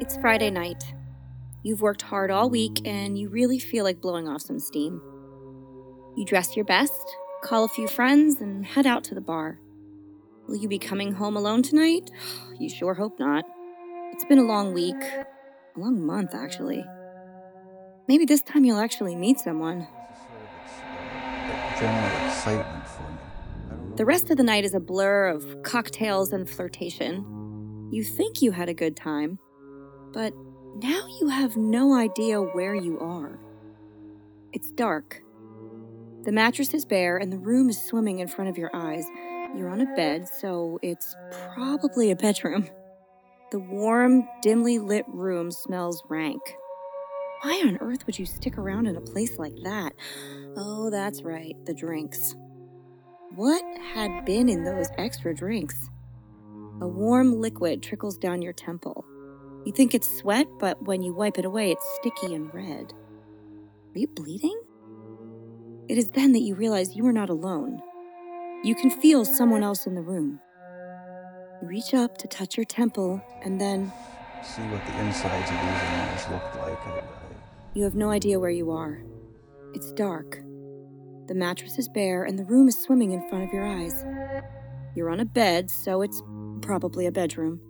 It's Friday night. You've worked hard all week and you really feel like blowing off some steam. You dress your best, call a few friends, and head out to the bar. Will you be coming home alone tonight? You sure hope not. It's been a long week, a long month, actually. Maybe this time you'll actually meet someone. general excitement for me. I don't know. The rest of the night is a blur of cocktails and flirtation. You think you had a good time, but now you have no idea where you are. It's dark. The mattress is bare and the room is swimming in front of your eyes. You're on a bed, so it's probably a bedroom. The warm, dimly lit room smells rank. Why on earth would you stick around in a place like that? Oh, that's right, the drinks. What had been in those extra drinks? A warm liquid trickles down your temple. You think it's sweat, but when you wipe it away, it's sticky and red. Are you bleeding? It is then that you realize you are not alone. You can feel someone else in the room. You reach up to touch your temple, and then See what the insides of these animals looked like. You have no idea where you are. It's dark. The mattress is bare, and the room is swimming in front of your eyes. You're on a bed, so it's probably a bedroom.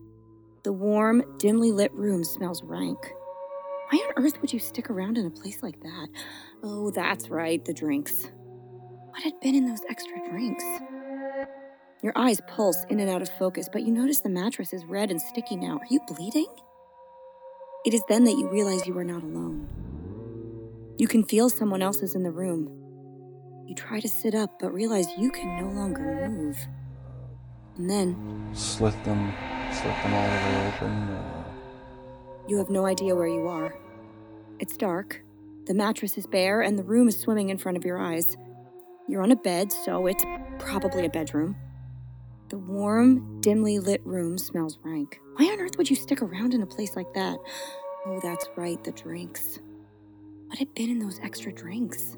The warm, dimly lit room smells rank. Why on earth would you stick around in a place like that? Oh, that's right, the drinks. What had been in those extra drinks? Your eyes pulse in and out of focus, but you notice the mattress is red and sticky now. Are you bleeding? It is then that you realize you are not alone. You can feel someone else is in the room. You try to sit up, but realize you can no longer move. And then slit them, them all open. Uh, you have no idea where you are. It's dark. The mattress is bare, and the room is swimming in front of your eyes. You're on a bed, so it's probably a bedroom. The warm, dimly lit room smells rank. Why on earth would you stick around in a place like that? Oh, that's right, the drinks. What had been in those extra drinks?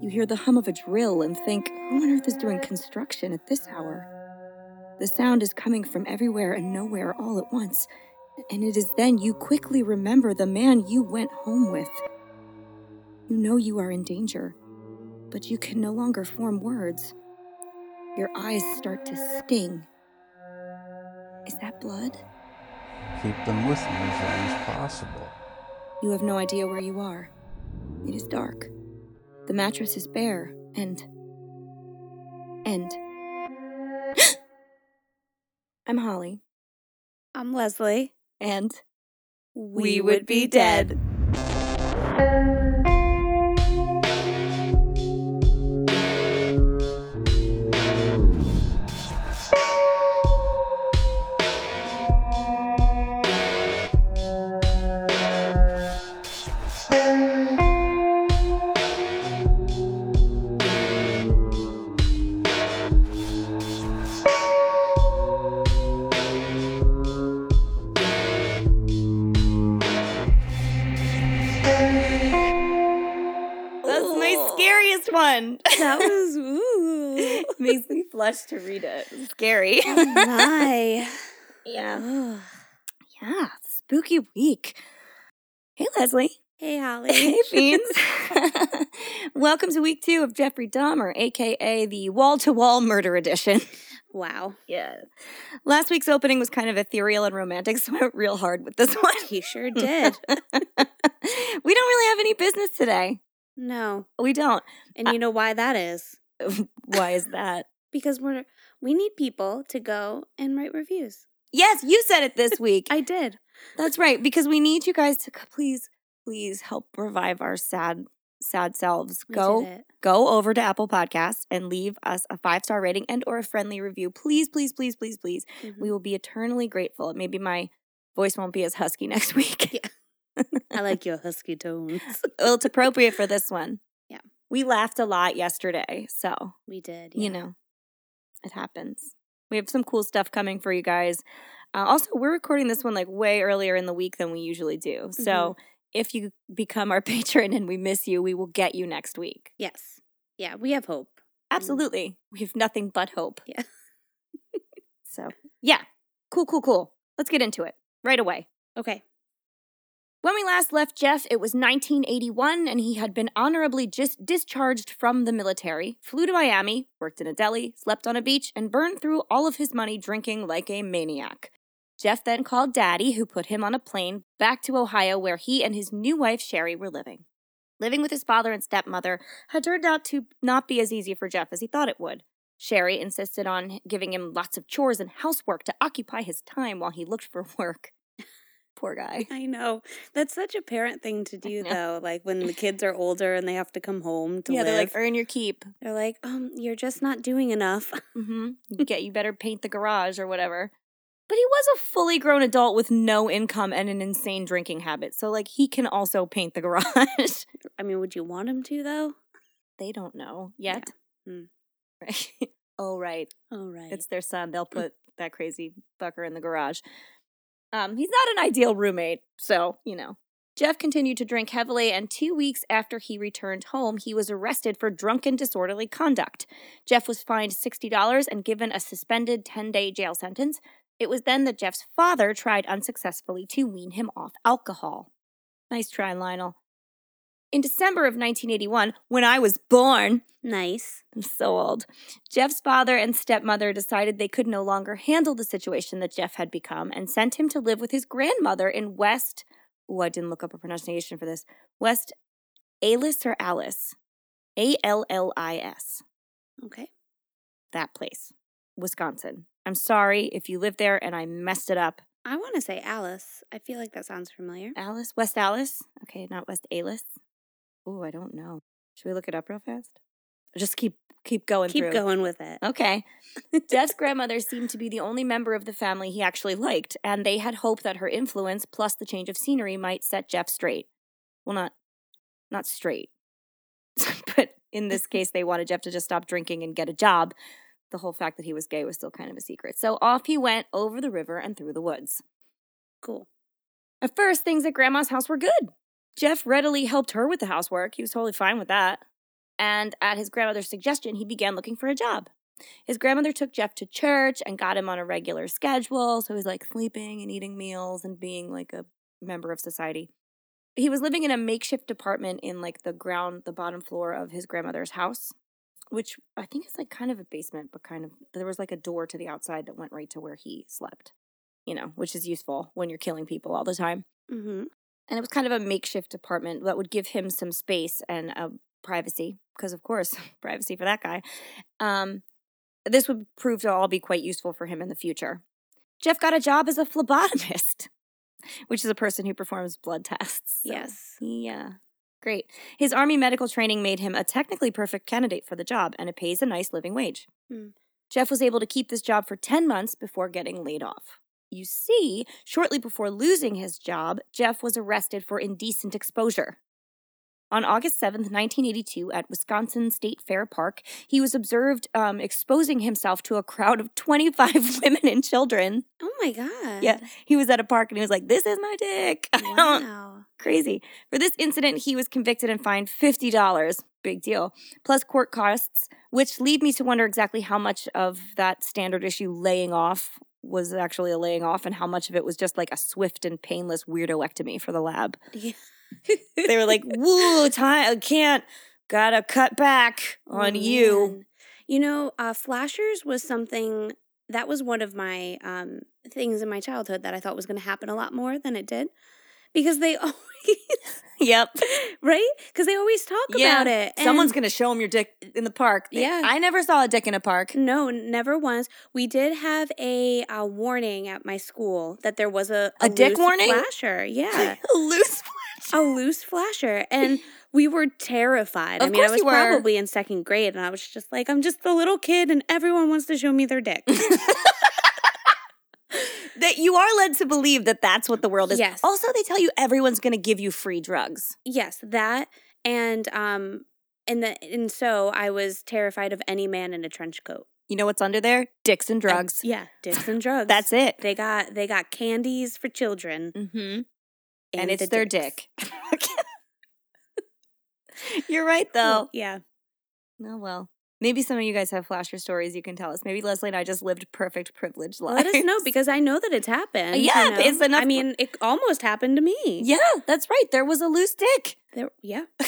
You hear the hum of a drill and think, who on earth is doing construction at this hour? The sound is coming from everywhere and nowhere all at once, and it is then you quickly remember the man you went home with. You know you are in danger, but you can no longer form words. Your eyes start to sting. Is that blood? keep them with me as long as possible. You have no idea where you are. It is dark. The mattress is bare, and. And. I'm Holly, I'm Leslie. and. We would be dead. Blush to read it. It's scary. Oh my. yeah. Yeah. Spooky week. Hey, Leslie. Hey, Holly. Hey, Beans. Welcome to week two of Jeffrey Dahmer, aka the wall to wall murder edition. wow. Yeah. Last week's opening was kind of ethereal and romantic, so I went real hard with this one. He sure did. we don't really have any business today. no. We don't. And you know why that is? Why is that? Because we're we need people to go and write reviews. Yes, you said it this week. I did. That's right, because we need you guys to please, please help revive our sad, sad selves. We go, go over to Apple Podcasts and leave us a five star rating and or a friendly review. Please, please, please, please, please. Mhm. We will be eternally grateful. Maybe my voice won't be as husky next week. Yeah. I like your husky tones. well, it's appropriate for this one. Yeah. We laughed a lot yesterday, so We did. you know, it happens. We have some cool stuff coming for you guys. Uh, also, we're recording this one like way earlier in the week than we usually do. So Mm-hmm. if you become our patron and we miss you, we will get you next week. Yes. Yeah, we have hope. Absolutely. We have nothing but hope. Yeah. so, yeah. Cool, cool, cool. Let's get into it right away. Okay. When we last left Jeff, it was 1981, and he had been honorably just discharged from the military, flew to Miami, worked in a deli, slept on a beach, and burned through all of his money drinking like a maniac. Jeff then called Daddy, who put him on a plane back to Ohio, where he and his new wife Sherry were living. Living with his father and stepmother had turned out to not be as easy for Jeff as he thought it would. Sherry insisted on giving him lots of chores and housework to occupy his time while he looked for work. Poor guy. I know. That's such a parent thing to do, though. Like when the kids are older and they have to come home to yeah, live. they're like, earn your keep. they're like, um, you're just not doing enough. Mm-hmm. You get you better paint the garage or whatever. But he was a fully grown adult with no income and an insane drinking habit. So like he can also paint the garage. I mean, would you want him to, though? they don't know yet. Hmm. Right. oh right. Oh, right. It's their son. They'll put that crazy fucker in the garage. Um, he's not an ideal roommate, so, you know. Jeff continued to drink heavily, and two weeks after he returned home, he was arrested for drunken disorderly conduct. Jeff was fined $60 and given a suspended 10 day jail sentence. It was then that Jeff's father tried unsuccessfully to wean him off alcohol. Nice try, Lionel. In December of 1981, when I was born, nice. I'm so old. Jeff's father and stepmother decided they could no longer handle the situation that Jeff had become and sent him to live with his grandmother in West. Oh, I didn't look up a pronunciation for this. West Alice or Alice? A L L I S. Okay. That place, Wisconsin. I'm sorry if you live there and I messed it up. I want to say Alice. I feel like that sounds familiar. Alice? West Alice? Okay, not West Alice. Oh, I don't know. Should we look it up real fast? Just keep keep going Keep through. going with it. Okay. Jeff's grandmother seemed to be the only member of the family he actually liked, and they had hoped that her influence plus the change of scenery might set Jeff straight. Well, not not straight. but in this case they wanted Jeff to just stop drinking and get a job. The whole fact that he was gay was still kind of a secret. So off he went over the river and through the woods. Cool. At first, things at Grandma's house were good. Jeff readily helped her with the housework. He was totally fine with that. And at his grandmother's suggestion, he began looking for a job. His grandmother took Jeff to church and got him on a regular schedule. So he was like sleeping and eating meals and being like a member of society. He was living in a makeshift apartment in like the ground, the bottom floor of his grandmother's house, which I think is like kind of a basement, but kind of there was like a door to the outside that went right to where he slept, you know, which is useful when you're killing people all the time Mm-hmm. And it was kind of a makeshift apartment that would give him some space and uh, privacy because of course privacy for that guy. Um, this would prove to all be quite useful for him in the future. Jeff got a job as a phlebotomist which is a person who performs blood tests so Yes. yeah great. His army medical training made him a technically perfect candidate for the job and it pays a nice living wage. Hmm. jeff was able to keep this job for 10 months before getting laid off you see, shortly before losing his job, Jeff was arrested for indecent exposure. On August 7th, 1982, at Wisconsin State Fair Park, he was observed um, exposing himself to a crowd of 25 women and children. Oh my god. Yeah, he was at a park and he was like, This is my dick. Wow. Crazy. For this incident, he was convicted and fined $50. Big deal. Plus court costs, which lead me to wonder exactly how much of that standard issue laying off was actually a laying off and how much of it was just like a swift and painless weirdoectomy for the lab. Yeah. They were like, woo, time, I can't, gotta cut back Oh, on you. You know, uh, flashers was something that was one of my um, things in my childhood that I thought was going to happen a lot more than it did, because they Yep. right because they always talk Yeah. about it. Someone's gonna show him your dick in the park. Yeah. I never saw a dick in a park. No, never once. We did have a, uh warning at my school that there was a A dick loose warning? flasher. Yeah, a Loose. Flasher. A loose flasher, and we were terrified. I Of mean, I was probably in second grade, and I was just like, I'm just a little kid, and everyone wants to show me their dick. that you are led to believe that that's what the world is. Yes. Also, they tell you everyone's going to give you free drugs. yes, that and um, and the and so I was terrified of any man in a trench coat. You know what's under there? Dicks and drugs. yeah, dicks and drugs. That's it. They got they got candies for children, Mm-hmm. And, it's the their dicks. dick. You're right, though. Yeah. Oh well. Maybe some of you guys have flasher stories you can tell us. Maybe Leslie and I just lived perfect privileged lives. Let us know because I know that it's happened. you Yeah, know? it's enough- I mean, it almost happened to me. yeah, that's right. There was a loose dick. There, yeah.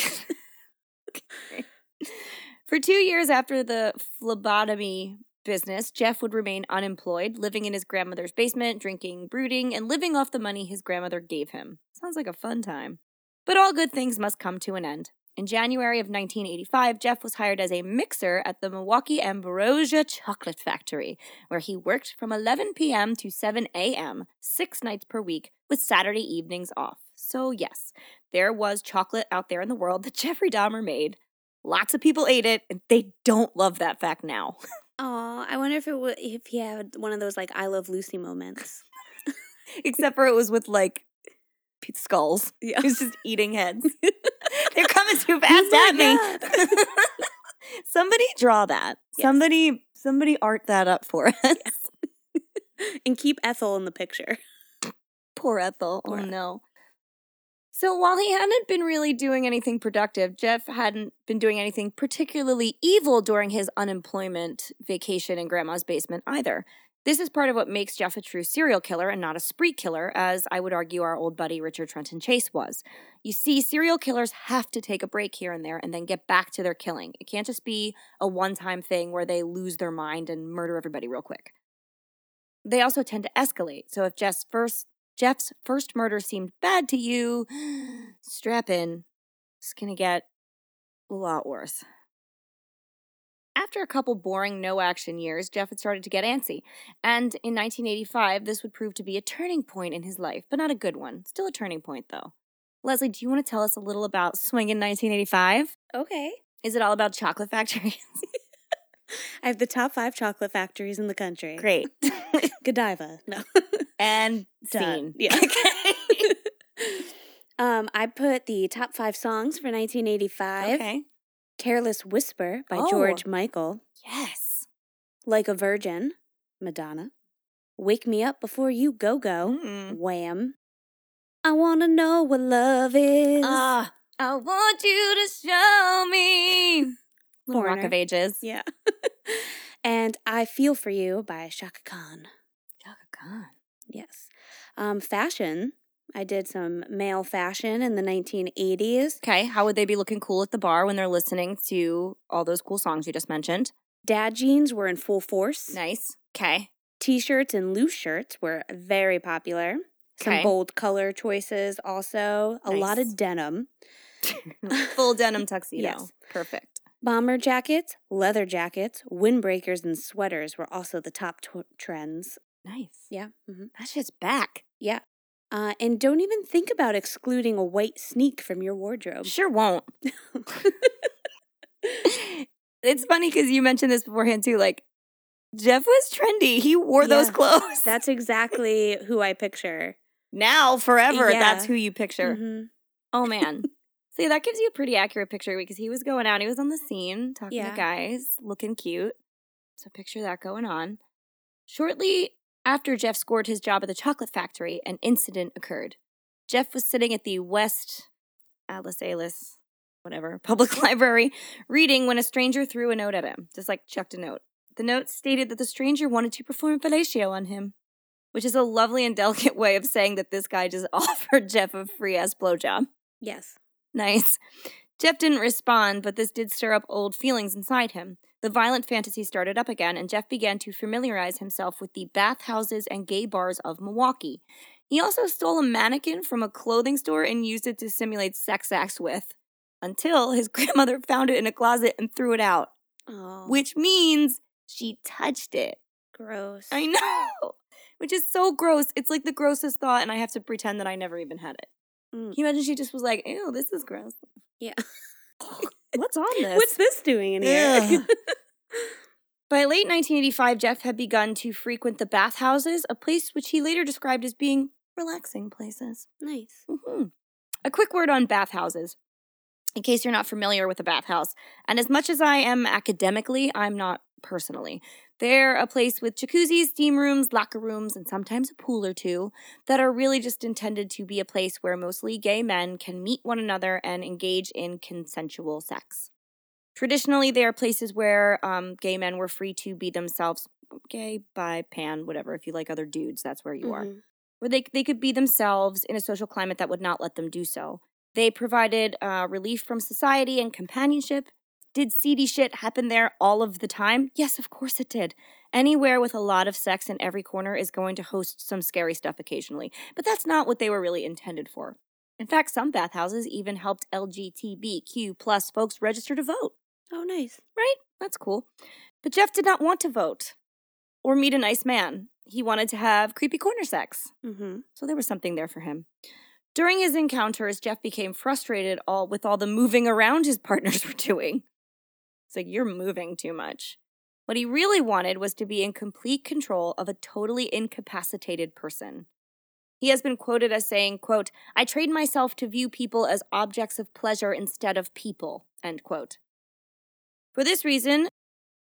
For two years after the phlebotomy business, Jeff would remain unemployed, living in his grandmother's basement, drinking, brooding, and living off the money his grandmother gave him. Sounds like a fun time. But all good things must come to an end. In January of 1985, Jeff was hired as a mixer at the Milwaukee Ambrosia Chocolate Factory, where he worked from 11 p.m. to 7 a.m., six nights per week, with Saturday evenings off. So, yes, there was chocolate out there in the world that Jeffrey Dahmer made. Lots of people ate it, and they don't love that fact now. Oh, I wonder if it would if he had one of those like I love Lucy moments. Except for it was with like skulls. Yeah. He was just eating heads. They're coming too oh fast Oh at me. somebody draw that. Yes. Somebody somebody art that up for us. and keep Ethel in the picture. Poor Ethel. Oh, Poor oh Ethel. no. So while he hadn't been really doing anything productive, Jeff hadn't been doing anything particularly evil during his unemployment vacation in grandma's basement either. This is part of what makes Jeff a true serial killer and not a spree killer, as I would argue our old buddy Richard Trenton Chase was. You see, serial killers have to take a break here and there and then get back to their killing. It can't just be a one time thing where they lose their mind and murder everybody real quick. They also tend to escalate. So if Jeff's first Jeff's first murder seemed bad to you, strap in. It's gonna get a lot worse. After a couple boring no action years, Jeff had started to get antsy. And in 1985, this would prove to be a turning point in his life, but not a good one. Still a turning point, though. Leslie, do you want to tell us a little about Swing in 1985? Okay. Is it all about chocolate factories? I have the top five chocolate factories in the country. Great. Godiva. No. and Done. scene. Yeah. Okay. um, I put the top five songs for 1985. okay. Careless Whisper by Oh. George Michael. Yes. Like a Virgin, Madonna. Wake Me Up Before You Go Go, Mm. Wham. I Wanna Know What Love Is. Ah, I want you to show me. Little Rock of Ages. yeah. and I Feel For You by Shaka Khan. Chaka Khan. Yes. Um, fashion. I did some male fashion in the 1980s. Okay, how would they be looking cool at the bar when they're listening to all those cool songs you just mentioned? Dad jeans were in full force. Nice. Okay. T shirts and loose shirts were very popular. Some Okay. bold color choices also. A lot of denim. Full denim tuxedo. Yes. Perfect. Bomber jackets, leather jackets, windbreakers, and sweaters were also the top tw- trends. Nice. Yeah. hmm That shit's back. Yeah. Uh, and don't even think about excluding a white sneak from your wardrobe. Sure won't. it's funny because you mentioned this beforehand too. Like, Jeff was trendy. He wore those clothes. That's exactly who I picture. now, forever, Yeah. that's who you picture. Mhm. Oh man. See, that gives you a pretty accurate picture because he was going out, he was on the scene talking Yeah. to guys, looking cute. So picture that going on. Shortly after Jeff scored his job at the chocolate factory, an incident occurred. Jeff was sitting at the West Alice Alice, whatever, public library, reading when a stranger threw a note at him, just like chucked a note. The note stated that the stranger wanted to perform fellatio on him, which is a lovely and delicate way of saying that this guy just offered Jeff a free ass blowjob. Yes. Nice. Jeff didn't respond, but this did stir up old feelings inside him. The violent fantasy started up again, and Jeff began to familiarize himself with the bathhouses and gay bars of Milwaukee. He also stole a mannequin from a clothing store and used it to simulate sex acts with, until his grandmother found it in a closet and threw it out, Oh, which means she touched it. gross. I know, which is so gross. It's like the grossest thought, and I have to pretend that I never even had it. Mm. Can you imagine she just was like, ew, this is gross. Yeah. What's on this? What's this doing in here? By late 1985, Jeff had begun to frequent the bathhouses, a place which he later described as being relaxing places. nice. hmm A quick word on bathhouses, in case you're not familiar with a bathhouse. And as much as I am academically, I'm not personally. They're a place with jacuzzis, steam rooms, locker rooms, and sometimes a pool or two that are really just intended to be a place where mostly gay men can meet one another and engage in consensual sex. Traditionally, they are places where um, gay men were free to be themselves, gay, bi, pan, whatever. If you like other dudes, that's where you are. Mhm. Where they, they could be themselves in a social climate that would not let them do so. They provided uh, relief from society and companionship. Did seedy shit happen there all of the time? Yes, of course it did. Anywhere with a lot of sex in every corner is going to host some scary stuff occasionally, but that's not what they were really intended for. In fact, some bathhouses even helped LGBTQ plus folks register to vote. Oh, nice. Right? That's cool. But Jeff did not want to vote or meet a nice man. He wanted to have creepy corner sex. Mm-hmm. So there was something there for him. During his encounters, Jeff became frustrated all with all the moving around his partners were doing. It's like you're moving too much. What he really wanted was to be in complete control of a totally incapacitated person. He has been quoted as saying, quote, I trained myself to view people as objects of pleasure instead of people, end quote. For this reason,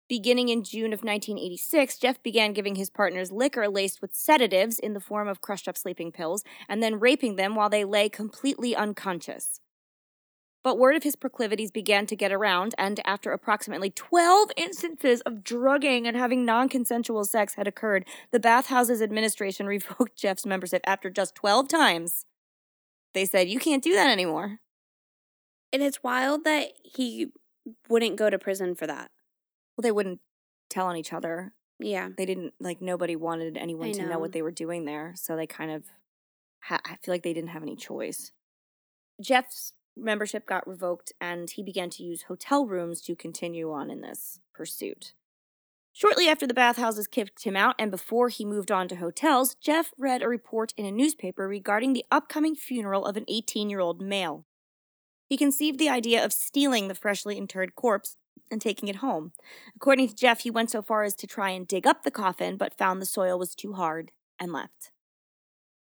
beginning in June of 1986, Jeff began giving his partners liquor laced with sedatives in the form of crushed up sleeping pills and then raping them while they lay completely unconscious. But word of his proclivities began to get around, and after approximately 12 instances of drugging and having non consensual sex had occurred, the bathhouse's administration revoked Jeff's membership after just 12 times. They said, You can't do that anymore. And it's wild that he wouldn't go to prison for that. Well, they wouldn't tell on each other. Yeah. They didn't, like, nobody wanted anyone I to know. know. what they were doing there. So they kind of, ha- I feel like they didn't have any choice. Jeff's membership got revoked and he began to use hotel rooms to continue on in this pursuit. Shortly after the bathhouses kicked him out and before he moved on to hotels, Jeff read a report in a newspaper regarding the upcoming funeral of an 18 year old male. He conceived the idea of stealing the freshly interred corpse and taking it home. According to Jeff, he went so far as to try and dig up the coffin, but found the soil was too hard and left.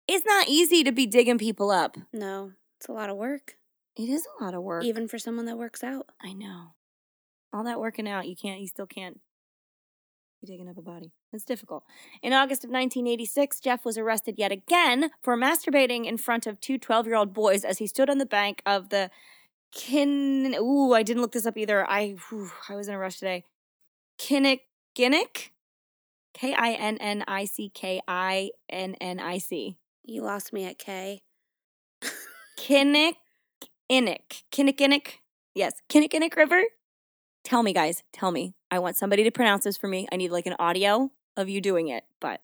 It's not easy to be digging people up. No, it's a lot of work, It is a lot of work. even for someone that works out. I know. All that working out, you can't, you still can't be digging up a body. It's difficult. In August of 1986, Jeff was arrested yet again for masturbating in front of two 12 year old boys as he stood on the bank of the Kin. Ooh, I didn't look this up either. I, whew, I was in a rush today. Kinnick Kinnick? K I N N I C K I N N I C. You lost me at K. Kinnick, Innick, Kinnick, Yes, Kinnick River. Tell me, guys. Tell me. I want somebody to pronounce this for me. I need like an audio of you doing it, but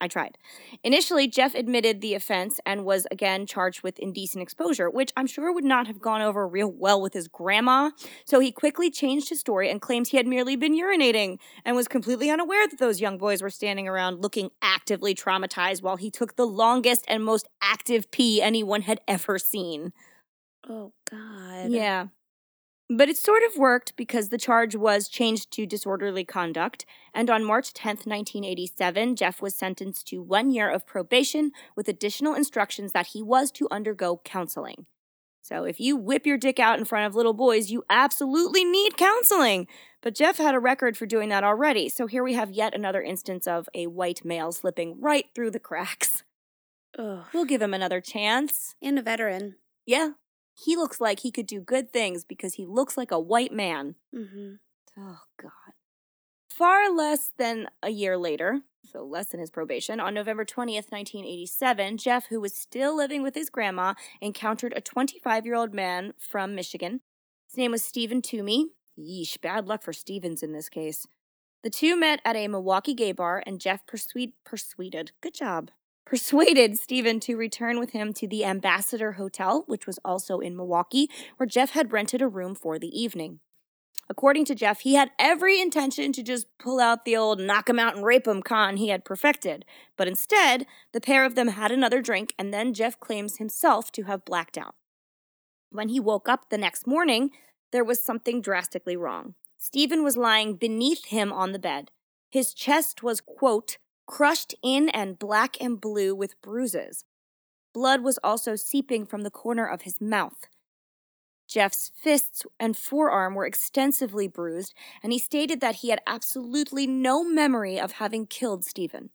I tried. Initially, Jeff admitted the offense and was again charged with indecent exposure, which I'm sure would not have gone over real well with his grandma. So he quickly changed his story and claims he had merely been urinating and was completely unaware that those young boys were standing around looking actively traumatized while he took the longest and most active pee anyone had ever seen. Oh God. Yeah. But it sort of worked because the charge was changed to disorderly conduct, and on March 10th, 1987, Jeff was sentenced to one year of probation with additional instructions that he was to undergo counseling. So if you whip your dick out in front of little boys, you absolutely need counseling. But Jeff had a record for doing that already, so here we have yet another instance of a white male slipping right through the cracks. Ugh. We'll give him another chance. And a veteran. Yeah, he looks like he could do good things because he looks like a white man. Mm-hmm. Oh, God. Far less than a year later, so less than his probation, on November 20th, 1987, Jeff, who was still living with his grandma, encountered a 25 year old man from Michigan. His name was Stephen Tuomi. Yeesh, bad luck for Stevens in this case. The two met at a Milwaukee gay bar, and Jeff persuade, persuaded, good job, persuaded Stephen to return with him to the Ambassador Hotel, which was also in Milwaukee, where Jeff had rented a room for the evening. According to Jeff, he had every intention to just pull out the old knock him out and rape him con he had perfected. But instead, the pair of them had another drink, and then Jeff claims himself to have blacked out. When he woke up the next morning, there was something drastically wrong. Stephen was lying beneath him on the bed. His chest was, quote, crushed in and black and blue with bruises. Blood was also seeping from the corner of his mouth. Jeff's fists and forearm were extensively bruised, and he stated that he had absolutely no memory of having killed Stephen.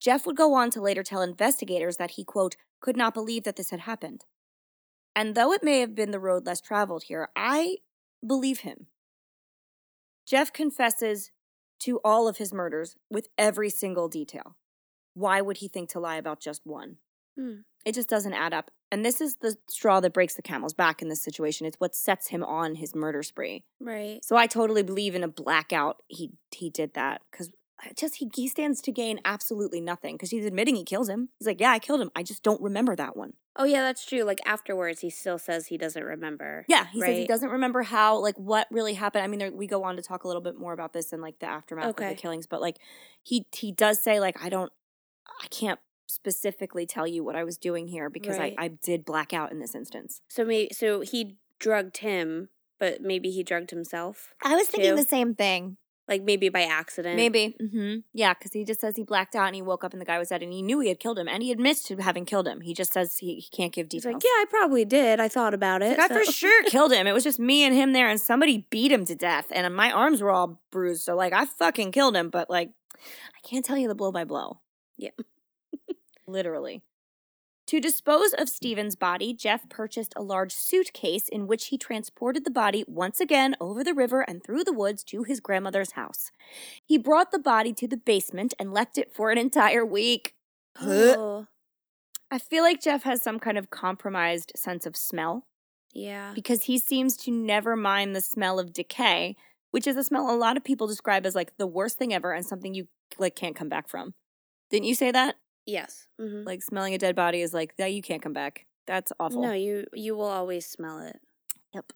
Jeff would go on to later tell investigators that he, quote, could not believe that this had happened. And though it may have been the road less traveled here, I believe him. Jeff confesses to all of his murders with every single detail. Why would he think to lie about just one? Hmm. It just doesn't add up. And this is the straw that breaks the camel's back in this situation. It's what sets him on his murder spree. Right. So I totally believe in a blackout. He he did that because just he he stands to gain absolutely nothing because he's admitting he kills him. He's like, yeah, I killed him. I just don't remember that one. Oh yeah, that's true. Like afterwards, he still says he doesn't remember. Yeah, he says he doesn't remember how like what really happened. I mean, there, we go on to talk a little bit more about this and like the aftermath of the killings, but like he he does say like I don't, I can't specifically tell you what I was doing here because Right. I I did black out in this instance. So maybe so he drugged him, but maybe he drugged himself. I was thinking the same thing. Like maybe by accident. Maybe. hmm Yeah, because he just says he blacked out and he woke up and the guy was dead and he knew he had killed him and he admits to having killed him. He just says he, he can't give He's details. like, yeah, I probably did. I thought about it. Like, I for sure killed him. It was just me and him there, and somebody beat him to death, and my arms were all bruised. So, like, I fucking killed him, but like, I can't tell you the blow by blow. Yeah. Literally. To dispose of Stephen's body, Jeff purchased a large suitcase in which he transported the body once again over the river and through the woods to his grandmother's house. He brought the body to the basement and left it for an entire week. Oh, I feel like Jeff has some kind of compromised sense of smell yeah. because he seems to never mind the smell of decay, which is a smell a lot of people describe as like the worst thing ever and something you like can't come back from. Didn't you say that? Yes. hmm Like smelling a dead body is like that you can't come back. That's awful. No, you you will always smell it. Yep.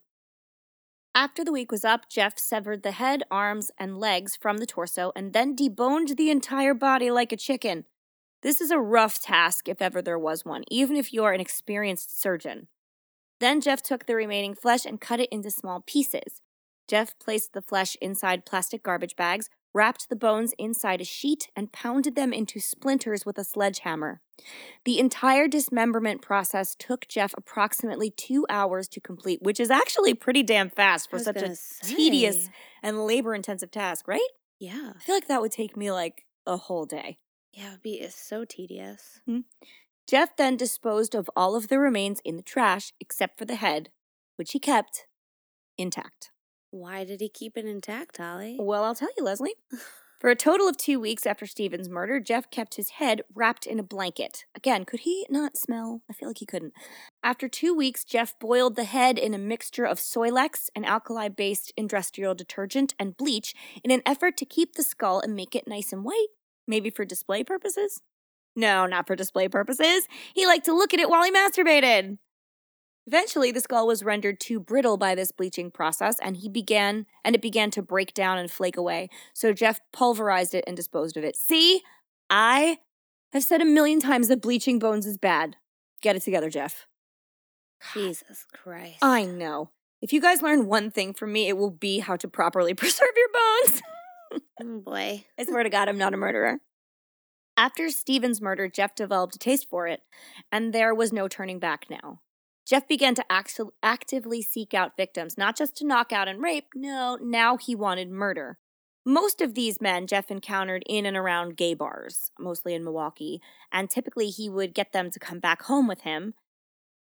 After the week was up, Jeff severed the head, arms, and legs from the torso and then deboned the entire body like a chicken. This is a rough task if ever there was one, even if you're an experienced surgeon. Then Jeff took the remaining flesh and cut it into small pieces. Jeff placed the flesh inside plastic garbage bags, wrapped the bones inside a sheet, and pounded them into splinters with a sledgehammer. The entire dismemberment process took Jeff approximately two hours to complete, which is actually pretty damn fast for such a gonna tedious and labor intensive task, right? Yeah. I feel like that would take me like a whole day. Yeah, it'd be it's so tedious. hmm Jeff then disposed of all of the remains in the trash except for the head, which he kept intact. Why did he keep it intact, Holly? Well, I'll tell you, Leslie. For a total of two weeks after Stephen's murder, Jeff kept his head wrapped in a blanket. Again, could he not smell? I feel like he couldn't. After two weeks, Jeff boiled the head in a mixture of Soilex, an alkali based industrial detergent, and bleach in an effort to keep the skull and make it nice and white. Maybe for display purposes? No, not for display purposes. He liked to look at it while he masturbated. Eventually, the skull was rendered too brittle by this bleaching process, and he began and it began to break down and flake away. So Jeff pulverized it and disposed of it. See, I have said a million times that bleaching bones is bad. Get it together, Jeff. Jesus Christ. I know. If you guys learn one thing from me, it will be how to properly preserve your bones. Oh boy. I swear to God, I'm not a murderer. After Stephen's murder, Jeff developed a taste for it, and there was no turning back now. Jeff began to act- actively seek out victims, not just to knock out and rape. No, now he wanted murder. Most of these men Jeff encountered in and around gay bars, mostly in Milwaukee, and typically he would get them to come back home with him,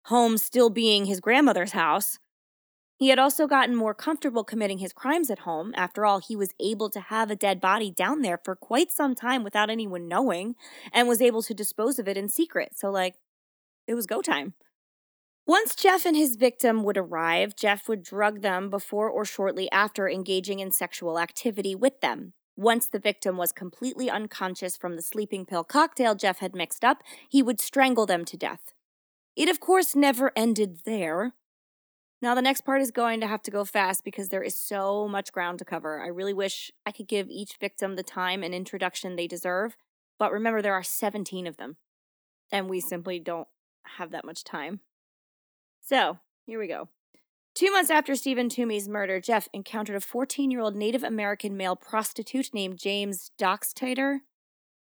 home still being his grandmother's house. He had also gotten more comfortable committing his crimes at home. After all, he was able to have a dead body down there for quite some time without anyone knowing and was able to dispose of it in secret. So, like, it was go time. Once Jeff and his victim would arrive, Jeff would drug them before or shortly after engaging in sexual activity with them. Once the victim was completely unconscious from the sleeping pill cocktail Jeff had mixed up, he would strangle them to death. It, of course, never ended there. Now, the next part is going to have to go fast because there is so much ground to cover. I really wish I could give each victim the time and introduction they deserve, but remember, there are 17 of them, and we simply don't have that much time. So, here we go. Two months after Stephen Tuomi's murder, Jeff encountered a 14 year old Native American male prostitute named James Doxtator.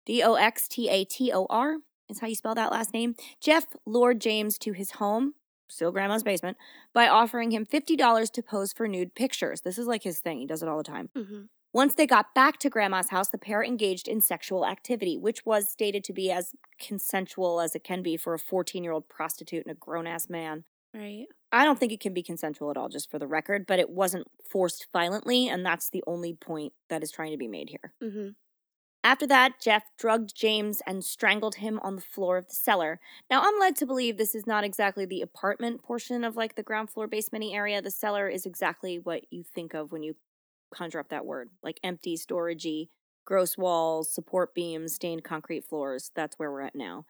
D O X T A T O R is how you spell that last name. Jeff lured James to his home, still grandma's basement, by offering him $50 to pose for nude pictures. This is like his thing, he does it all the time. hmm Once they got back to Grandma's house, the pair engaged in sexual activity, which was stated to be as consensual as it can be for a 14 year old prostitute and a grown ass man. Right. I don't think it can be consensual at all, just for the record, but it wasn't forced violently, and that's the only point that is trying to be made here. Mm-hmm. After that, Jeff drugged James and strangled him on the floor of the cellar. Now, I'm led to believe this is not exactly the apartment portion of like the ground floor basement area. The cellar is exactly what you think of when you conjure up that word like empty, storagey, gross walls, support beams, stained concrete floors. That's where we're at now.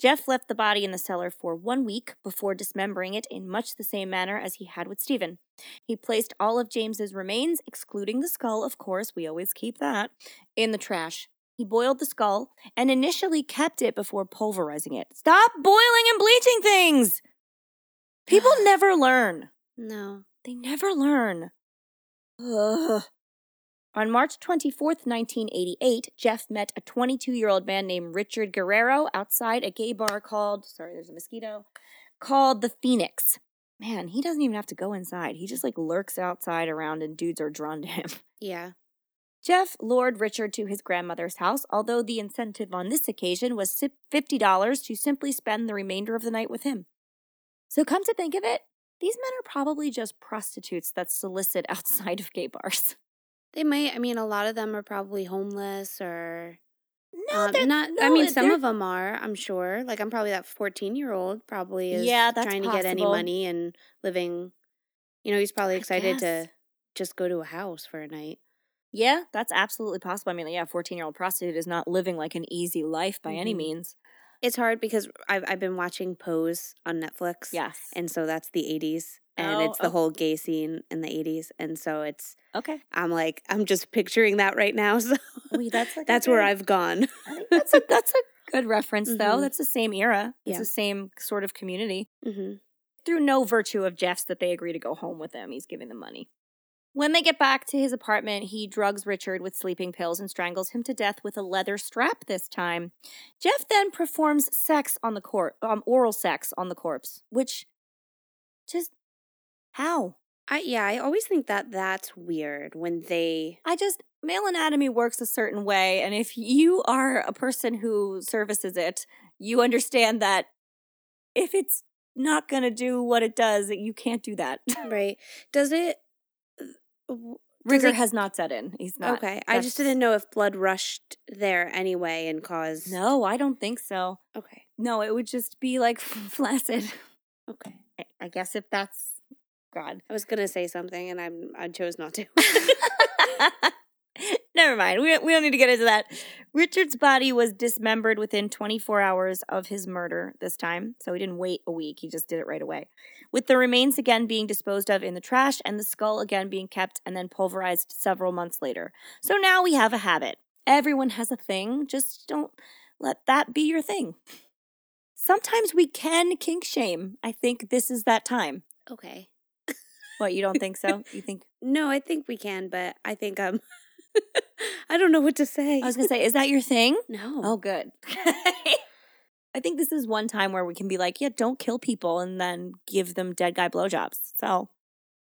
Jeff left the body in the cellar for one week before dismembering it in much the same manner as he had with Stephen. He placed all of James's remains, excluding the skull, of course, we always keep that, in the trash. He boiled the skull and initially kept it before pulverizing it. Stop boiling and bleaching things! People never learn. No. They never learn. Ugh. On March 24th, 1988, Jeff met a 22 year old man named Richard Guerrero outside a gay bar called, sorry, there's a mosquito, called the Phoenix. Man, he doesn't even have to go inside. He just like lurks outside around and dudes are drawn to him. Yeah. Jeff lured Richard to his grandmother's house, although the incentive on this occasion was $50 to simply spend the remainder of the night with him. So, come to think of it, these men are probably just prostitutes that solicit outside of gay bars. They might. I mean, a lot of them are probably homeless or No, um, they're not. I mean, some of them are. I'm sure. Like, I'm probably that 14 year old. Probably is. Yeah, that's trying to get any money and living. You know, he's probably excited to just go to a house for a night. Yeah, that's absolutely possible. I mean, yeah, 14 year old prostitute is not living like an easy life by any Mhm. means. It's hard because I've I've been watching Pose on Netflix. Yes. and so that's the 80s and Oh, it's the oh. whole gay scene in the 80s and so it's okay. i'm like i'm just picturing that right now so Well, that's like that's where good- i've gone that's a, that's a good reference, though. Mhm. That's the same era. It's Yeah. the same sort of community. hmm through no virtue of Jeff's that they agree to go home with him. He's giving them money. When they get back to his apartment, he drugs Richard with sleeping pills and strangles him to death with a leather strap this time. Jeff then performs sex on the corpse, um, oral sex on the corpse, which just how? I, yeah i always think that that's weird when they I just male anatomy works a certain way, and if you are a person who services it, you understand that if it's not going to do what it does, you can't do that. right does it uh, does Rigor it- has not set in. He's not. okay i just didn't know if blood rushed there anyway and caused No, I don't think so. okay No, it would just be like flaccid. okay I- I guess if that's God. i was gonna say something and i'm i chose not to Never mind. We we don't need to get into that. Richard's body was dismembered within 24 hours of his murder this time. So he didn't wait a week. He just did it right away. With the remains again being disposed of in the trash and the skull again being kept and then pulverized several months later. So now we have a habit. Everyone has a thing. Just don't let that be your thing. Sometimes we can kink shame. I think this is that time. okay What, you don't think so? You think no i think we can but i think um i don't know what to say I was gonna say, is that your thing? no Oh, good. I think this is one time where we can be like, yeah, don't kill people and then give them dead guy blowjobs. So,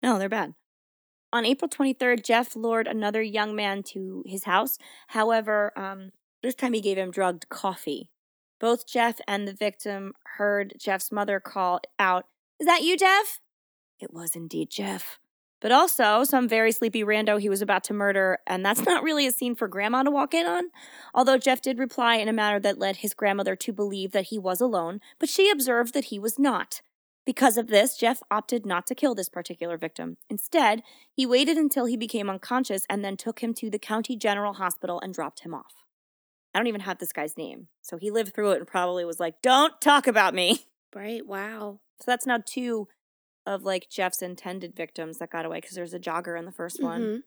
no, they're bad. On April 23rd, Jeff lured another young man to his house. However, um, this time he gave him drugged coffee. Both Jeff and the victim heard Jeff's mother call out, Is that you, Jeff? It was indeed Jeff. But also, some very sleepy rando he was about to murder, and that's not really a scene for grandma to walk in on. Although Jeff did reply in a manner that led his grandmother to believe that he was alone, but she observed that he was not. Because of this, Jeff opted not to kill this particular victim. Instead, he waited until he became unconscious and then took him to the county general hospital and dropped him off. I don't even have this guy's name, so he lived through it and probably was like, Don't talk about me. right wow So that's now two of like Jeff's intended victims that got away because there's a jogger in the 1st one. Mhm.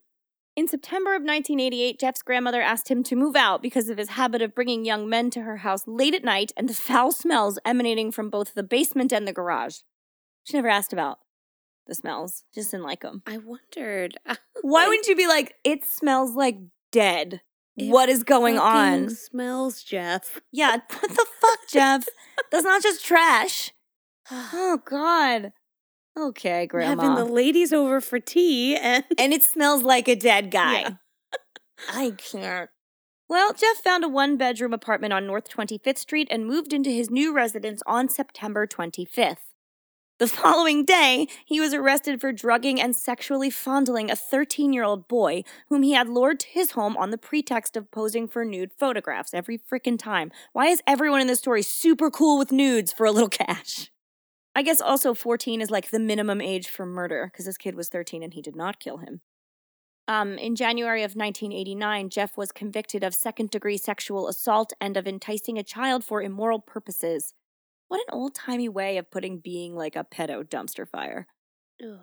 In September of 1988, Jeff's grandmother asked him to move out because of his habit of bringing young men to her house late at night and the foul smells emanating from both the basement and the garage. She never asked about the smells, just didn't like them. I wondered. Why wouldn't you be like, it smells like dead? It what is going on? Smells, Jeff. Yeah, what the fuck, Jeff? That's not just trash. Oh, God. Okay, Grandma. Having the ladies over for tea and and it smells like a dead guy. Yeah. I can't. Well, Jeff found a one bedroom apartment on North 25th Street and moved into his new residence on September 25th. The following day, he was arrested for drugging and sexually fondling a 13 year old boy whom he had lured to his home on the pretext of posing for nude photographs every frickin' time. Why is everyone in this story super cool with nudes for a little cash? I guess also 14 is like the minimum age for murder because this kid was 13 and he did not kill him. Um, in January of 1989, Jeff was convicted of second degree sexual assault and of enticing a child for immoral purposes. What an old timey way of putting being like a pedo dumpster fire. Ugh.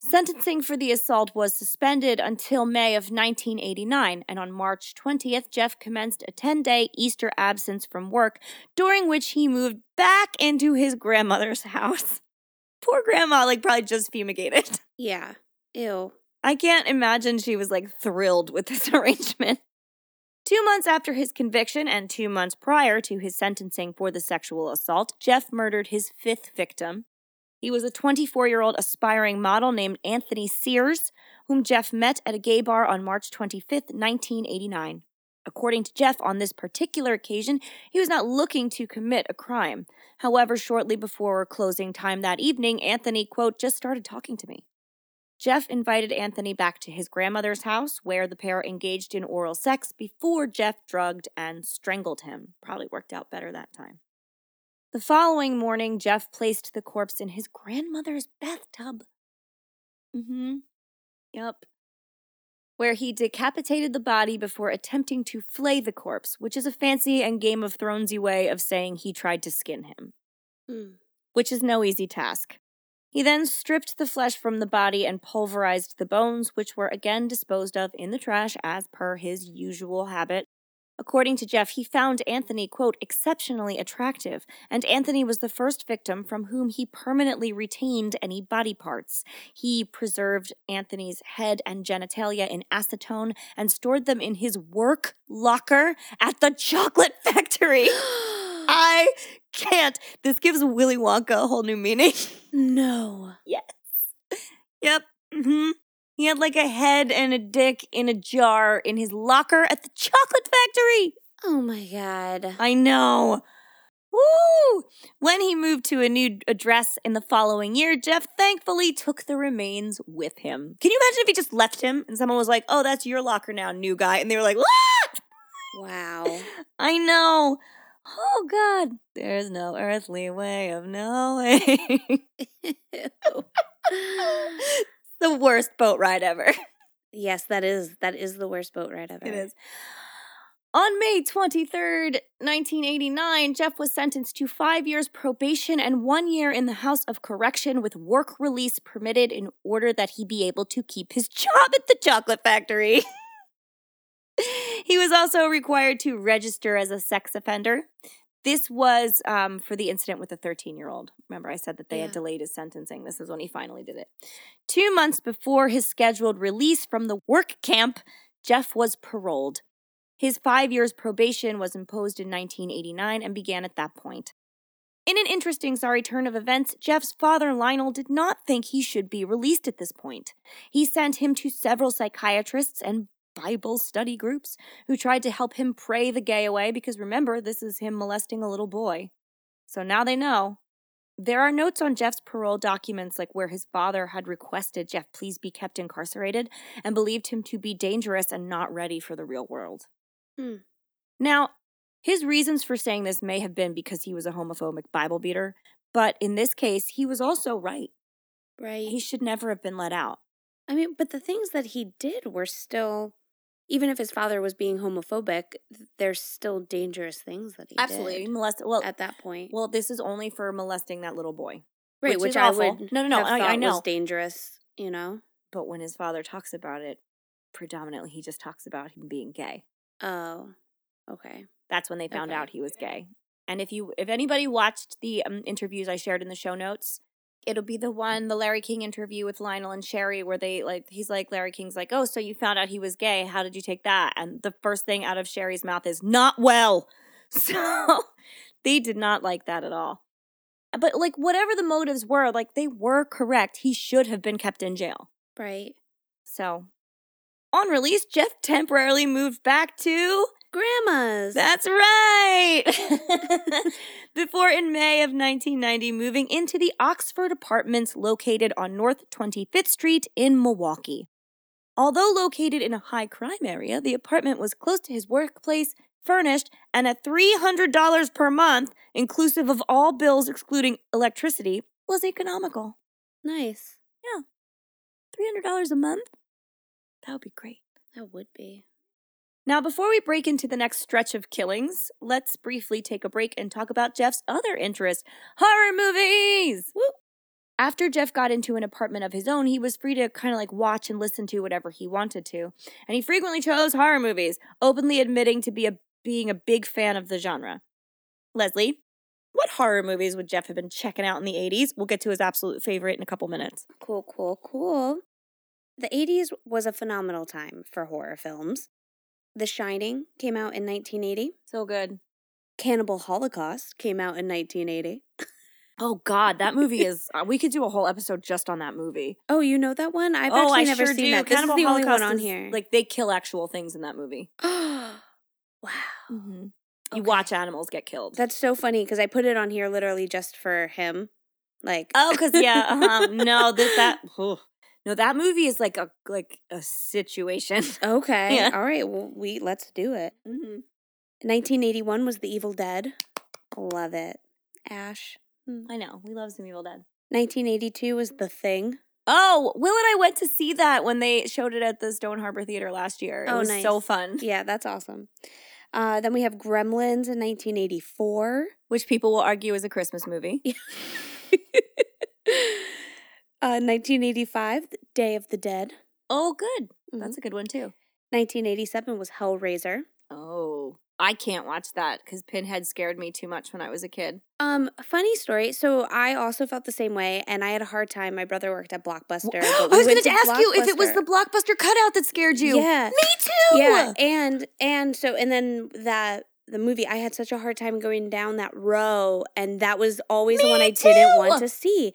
Sentencing for the assault was suspended until May of 1989, and on March 20th, Jeff commenced a 10 day Easter absence from work, during which he moved back into his grandmother's house. Poor grandma, like, probably just fumigated. Yeah. Ew. I can't imagine she was like thrilled with this arrangement. Two months after his conviction and two months prior to his sentencing for the sexual assault, Jeff murdered his fifth victim. He was a 24 year old aspiring model named Anthony Sears, whom Jeff met at a gay bar on March 25, 1989. According to Jeff, on this particular occasion, he was not looking to commit a crime. However, shortly before closing time that evening, Anthony, quote, just started talking to me. Jeff invited Anthony back to his grandmother's house, where the pair engaged in oral sex before Jeff drugged and strangled him. Probably worked out better that time. The following morning, Jeff placed the corpse in his grandmother's bathtub. Mm hmm. Yep. Where he decapitated the body before attempting to flay the corpse, which is a fancy and Game of Thronesy way of saying he tried to skin him, Mm. which is no easy task. He then stripped the flesh from the body and pulverized the bones, which were again disposed of in the trash as per his usual habit. According to Jeff, he found Anthony, quote, exceptionally attractive, and Anthony was the first victim from whom he permanently retained any body parts. He preserved Anthony's head and genitalia in acetone and stored them in his work locker at the chocolate factory. I can't. This gives Willy Wonka a whole new meaning. no. Yes. Yep. hmm He had like a head and a dick in a jar in his locker at the chocolate factory. Oh my god. I know. Woo! When he moved to a new address in the following year, Jeff thankfully took the remains with him. Can you imagine if he just left him and someone was like, oh, that's your locker now, new guy? And they were like, what? Wow. I know. Oh, God. There's no earthly way of knowing. the worst boat ride ever. yes, that is that is the worst boat ride ever. It is. On May 23rd, 1989, Jeff was sentenced to five years probation and one year in the House of Correction with work release permitted in order that he be able to keep his job at the chocolate factory. he was also required to register as a sex offender. This was um, for the incident with the 13 year old. Remember, I said that they had delayed his sentencing. This is when he finally did it. Two months before his scheduled release from the work camp, Jeff was paroled. His five years probation was imposed in 1989 and began at that point. In an interesting, sorry turn of events, Jeff's father, Lionel, did not think he should be released at this point. He sent him to several psychiatrists and Bible study groups who tried to help him pray the gay away because remember, this is him molesting a little boy. So now they know. There are notes on Jeff's parole documents, like where his father had requested Jeff please be kept incarcerated and believed him to be dangerous and not ready for the real world. Hmm. Now, his reasons for saying this may have been because he was a homophobic Bible beater, but in this case, he was also right. Right. He should never have been let out. I mean, but the things that he did were still even if his father was being homophobic, there's still dangerous things that he Absolutely. did Molest well at that point. well, this is only for molesting that little boy. right, which which, I awful. would No, no, no, I- I know. was dangerous, you know. But when his father talks about it, predominantly he just talks about him being gay. Oh. Okay. That's when they found Okay. out he was gay. And if you if anybody watched the um, interviews I shared in the show notes, it'll be the one the Larry King interview with Lionel and Sherry where they like he's like Larry King's like, "Oh, so you found out he was gay. How did you take that?" And the first thing out of Sherry's mouth is, "Not well." So they did not like that at all. But like whatever the motives were, like they were correct. He should have been kept in jail. Right. So, on release, Jeff temporarily moved back to Grandmas. That's right. Before in May of 1990, moving into the Oxford apartments located on North 25th Street in Milwaukee. Although located in a high crime area, the apartment was close to his workplace, furnished, and at $300 per month, inclusive of all bills excluding electricity, was economical. nice. Yeah. $300 a month? That would be great. That would be. Now, before we break into the next stretch of killings, let's briefly take a break and talk about Jeff's other interest horror movies. Woo. After Jeff got into an apartment of his own, he was free to kind of like watch and listen to whatever he wanted to. And he frequently chose horror movies, openly admitting to be a, being a big fan of the genre. Leslie, what horror movies would Jeff have been checking out in the 80s? We'll get to his absolute favorite in a couple minutes. Cool, cool, cool. The 80s was a phenomenal time for horror films. The Shining came out in 1980. So good. Cannibal Holocaust came out in 1980. Oh God, that movie is. Uh, we could do a whole episode just on that movie. Oh, you know that one? I've oh, actually I never sure seen do. that. This Cannibal is the only one on is- here. Like they kill actual things in that movie. wow. Mm-hmm. You watch animals get killed. That's so funny because I put it on here literally just for him. Like, oh, because yeah, um, no, that that ugh. No, that movie is like a like a situation. okay, Yeah. all right, well, we let's do it. Mm-hmm. 1981 was The Evil Dead. Love it. Ash. I know we love some Evil Dead. 1982 was The Thing. Oh, Will and I went to see that when they showed it at the Stone Harbor Theater last year. It Oh, was nice. so fun. Yeah, that's awesome. Uh, then we have Gremlins in 1984. Which people will argue is a Christmas movie. uh, 1985, Day of the Dead. Oh, good. Mhm. That's a good one too. 1987 was Hellraiser. Oh, I can't watch that because Pinhead scared me too much when I was a kid. Um, funny story. So I also felt the same way, and I had a hard time. My brother worked at Blockbuster. I but we was going to ask you if it was the blockbuster cutout that scared you. Yeah. me too. Yeah, and and so and then that the movie, I had such a hard time going down that row, and that was always the one I didn't want to see,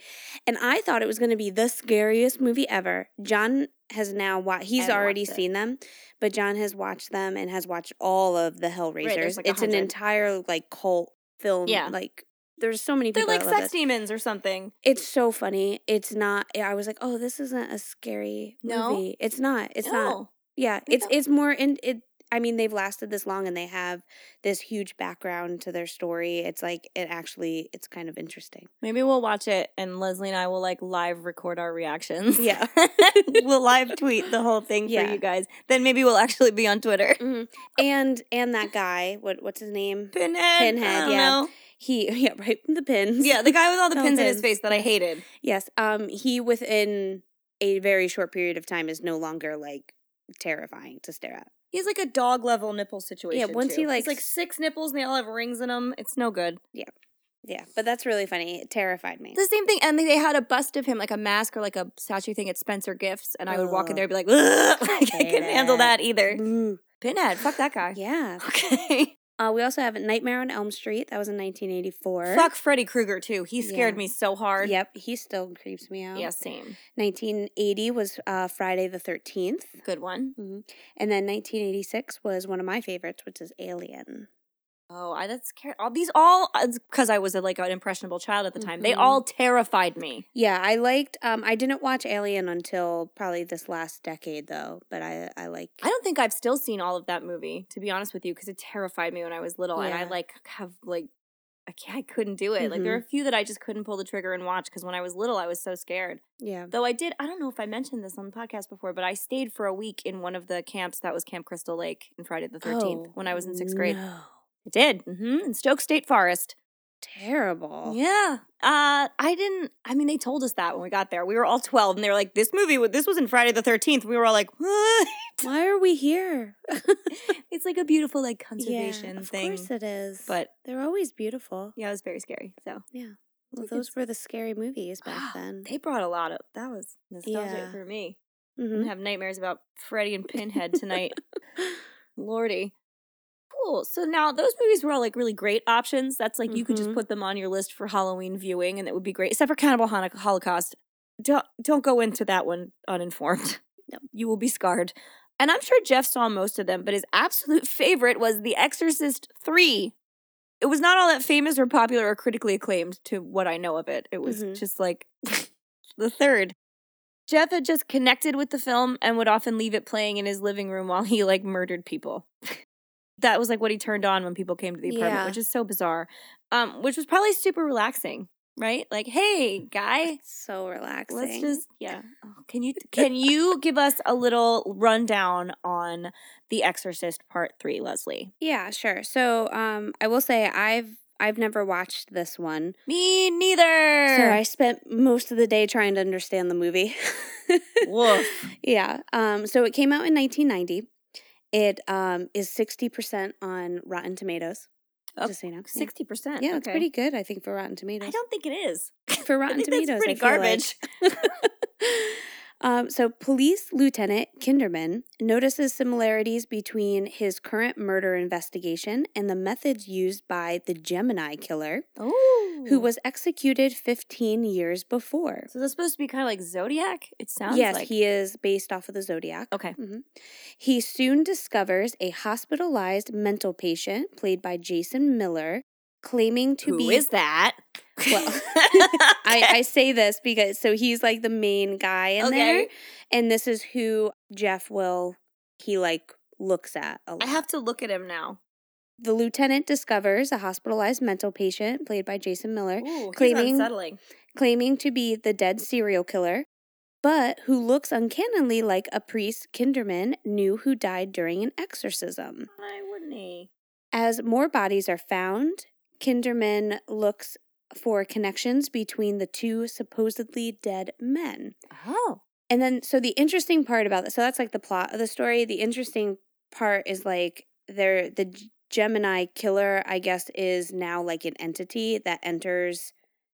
and I thought it was going to be the scariest movie ever. John has now watched; he's already seen them, but John has watched them and has watched all of the Hellraisers. there's like it's an entire like cult film. Yeah. like there's so many They're like that love sex this. demons or something. It's so funny. It's not. I was like, oh, this isn't a scary No? movie. It's not. It's not. Yeah, think it's it's more in it. I mean, they've lasted this long and they have this huge background to their story. It's like it actually it's kind of interesting. Maybe we'll watch it and Leslie and I will like live record our reactions. Yeah. we'll live tweet the whole thing Yeah. for you guys. Then maybe we'll actually be on Twitter. Mhm. And and that guy, what what's his name? Pinhead. Pinhead, yeah. know. He yeah right the pins. Yeah, the guy with all the No pins in his face that I hated. yes. Um. He within a very short period of time is no longer like terrifying to stare at. He has like a dog level nipple situation. Yeah, once too. he, like, It's like six nipples and they all have rings in them. It's no good. Yeah, Yeah, but that's really funny. It terrified me. The same thing, and they had a bust of him, like a mask or like a statue thing at Spencer Gifts, and I would walk in there and be like, like I couldn't handle that either. Ooh. Pinhead, fuck that guy. Yeah. Okay. Uh, we also have Nightmare on Elm Street. That was in 1984. Fuck Freddy Krueger too. He scared Yeah. me so hard. Yep, he still creeps me out. Yeah, same. 1980 was uh, Friday the 13th. Good one. And then 1986 was one of my favorites, which is Alien. Oh, I that's scary. All these all because I was a, like an impressionable child at the time. They Mhm. all terrified me. Yeah, I liked. Um, I didn't watch Alien until probably this last decade, though. But I, I like. I don't think I've still seen all of that movie, to be honest with you, because it terrified me when I was little, and I like have like I, I couldn't do it. Like there are a few that I just couldn't pull the trigger and watch because when I was little, I was so scared. Yeah. Though I did, I don't know if I mentioned this on the podcast before, but I stayed for a week in one of the camps that was Camp Crystal Lake in Friday the Thirteenth Oh, when I was in sixth grade. No. I did, hmm in Stokes State Forest. Terrible. Yeah. Uh, I didn't. I mean, they told us that when we got there. We were all twelve, and they were like, "This movie, this was in Friday the Thirteenth. We were all like, "What?" Why are we here? it's like a beautiful like yeah, conservation of thing. Of course it is. But they're always beautiful. yeah, it was very scary. So Yeah. Well, those were the scary movies back then. they brought a lot of that was nostalgic Yeah. for me. Mhm. gonna have nightmares about Freddy and Pinhead tonight. Lordy. Cool. So now those movies were all like really great options. That's like you could just Mhm. put them on your list for Halloween viewing, and it would be great. Except for Cannibal Holocaust. Don't don't go into that one uninformed. No. You will be scarred. And I'm sure Jeff saw most of them, but his absolute favorite was The Exorcist 3. It was not all that famous or popular or critically acclaimed to what I know of it. It was Mhm. just like the third. Jeff had just connected with the film and would often leave it playing in his living room while he like murdered people. That was like what he turned on when people came to the apartment, Yeah. which is so bizarre. Um, which was probably super relaxing, right? Like, hey, guy, So relaxing. Let's just yeah. Oh, can you can you give us a little rundown on The Exorcist Part Three, Leslie? Yeah, sure. So, um, I will say I've I've never watched this one. Me neither. So I spent most of the day trying to understand the movie. Woof. Yeah. Um, so it came out in 1990. It um, is 60% on Rotten Tomatoes. Oh, just so you know. Sixty percent. Yeah, it's pretty good, I think, for Rotten Tomatoes. I don't think it is. for I Rotten Tomatoes, that's pretty I feel like. um, so, Police Lieutenant Kinderman notices similarities between his current murder investigation and the methods used by the Gemini killer, Oh, who was executed 15 years before. So that's supposed to be kind of like Zodiac. It sounds yes, like he is based off of the Zodiac. okay. hmm He soon discovers a hospitalized mental patient, played by Jason Miller, claiming to Who be. is that? Well, I, I say this because so he's like the main guy in there, and this is who Jeff will he like looks at a lot. I have to look at him now. the lieutenant discovers a hospitalized mental patient, played by Jason Miller, Ooh, Claiming- unsettling. claiming to be the dead serial killer, but who looks uncannily like a priest Kinderman knew who died during an exorcism. Why wouldn't he? As more bodies are found, Kinderman looks for connections between the two supposedly dead men. Oh, And then, so the interesting part about this, so that's like the plot of the story. The interesting part is like there, the Gemini killer, I guess, is now like an entity that enters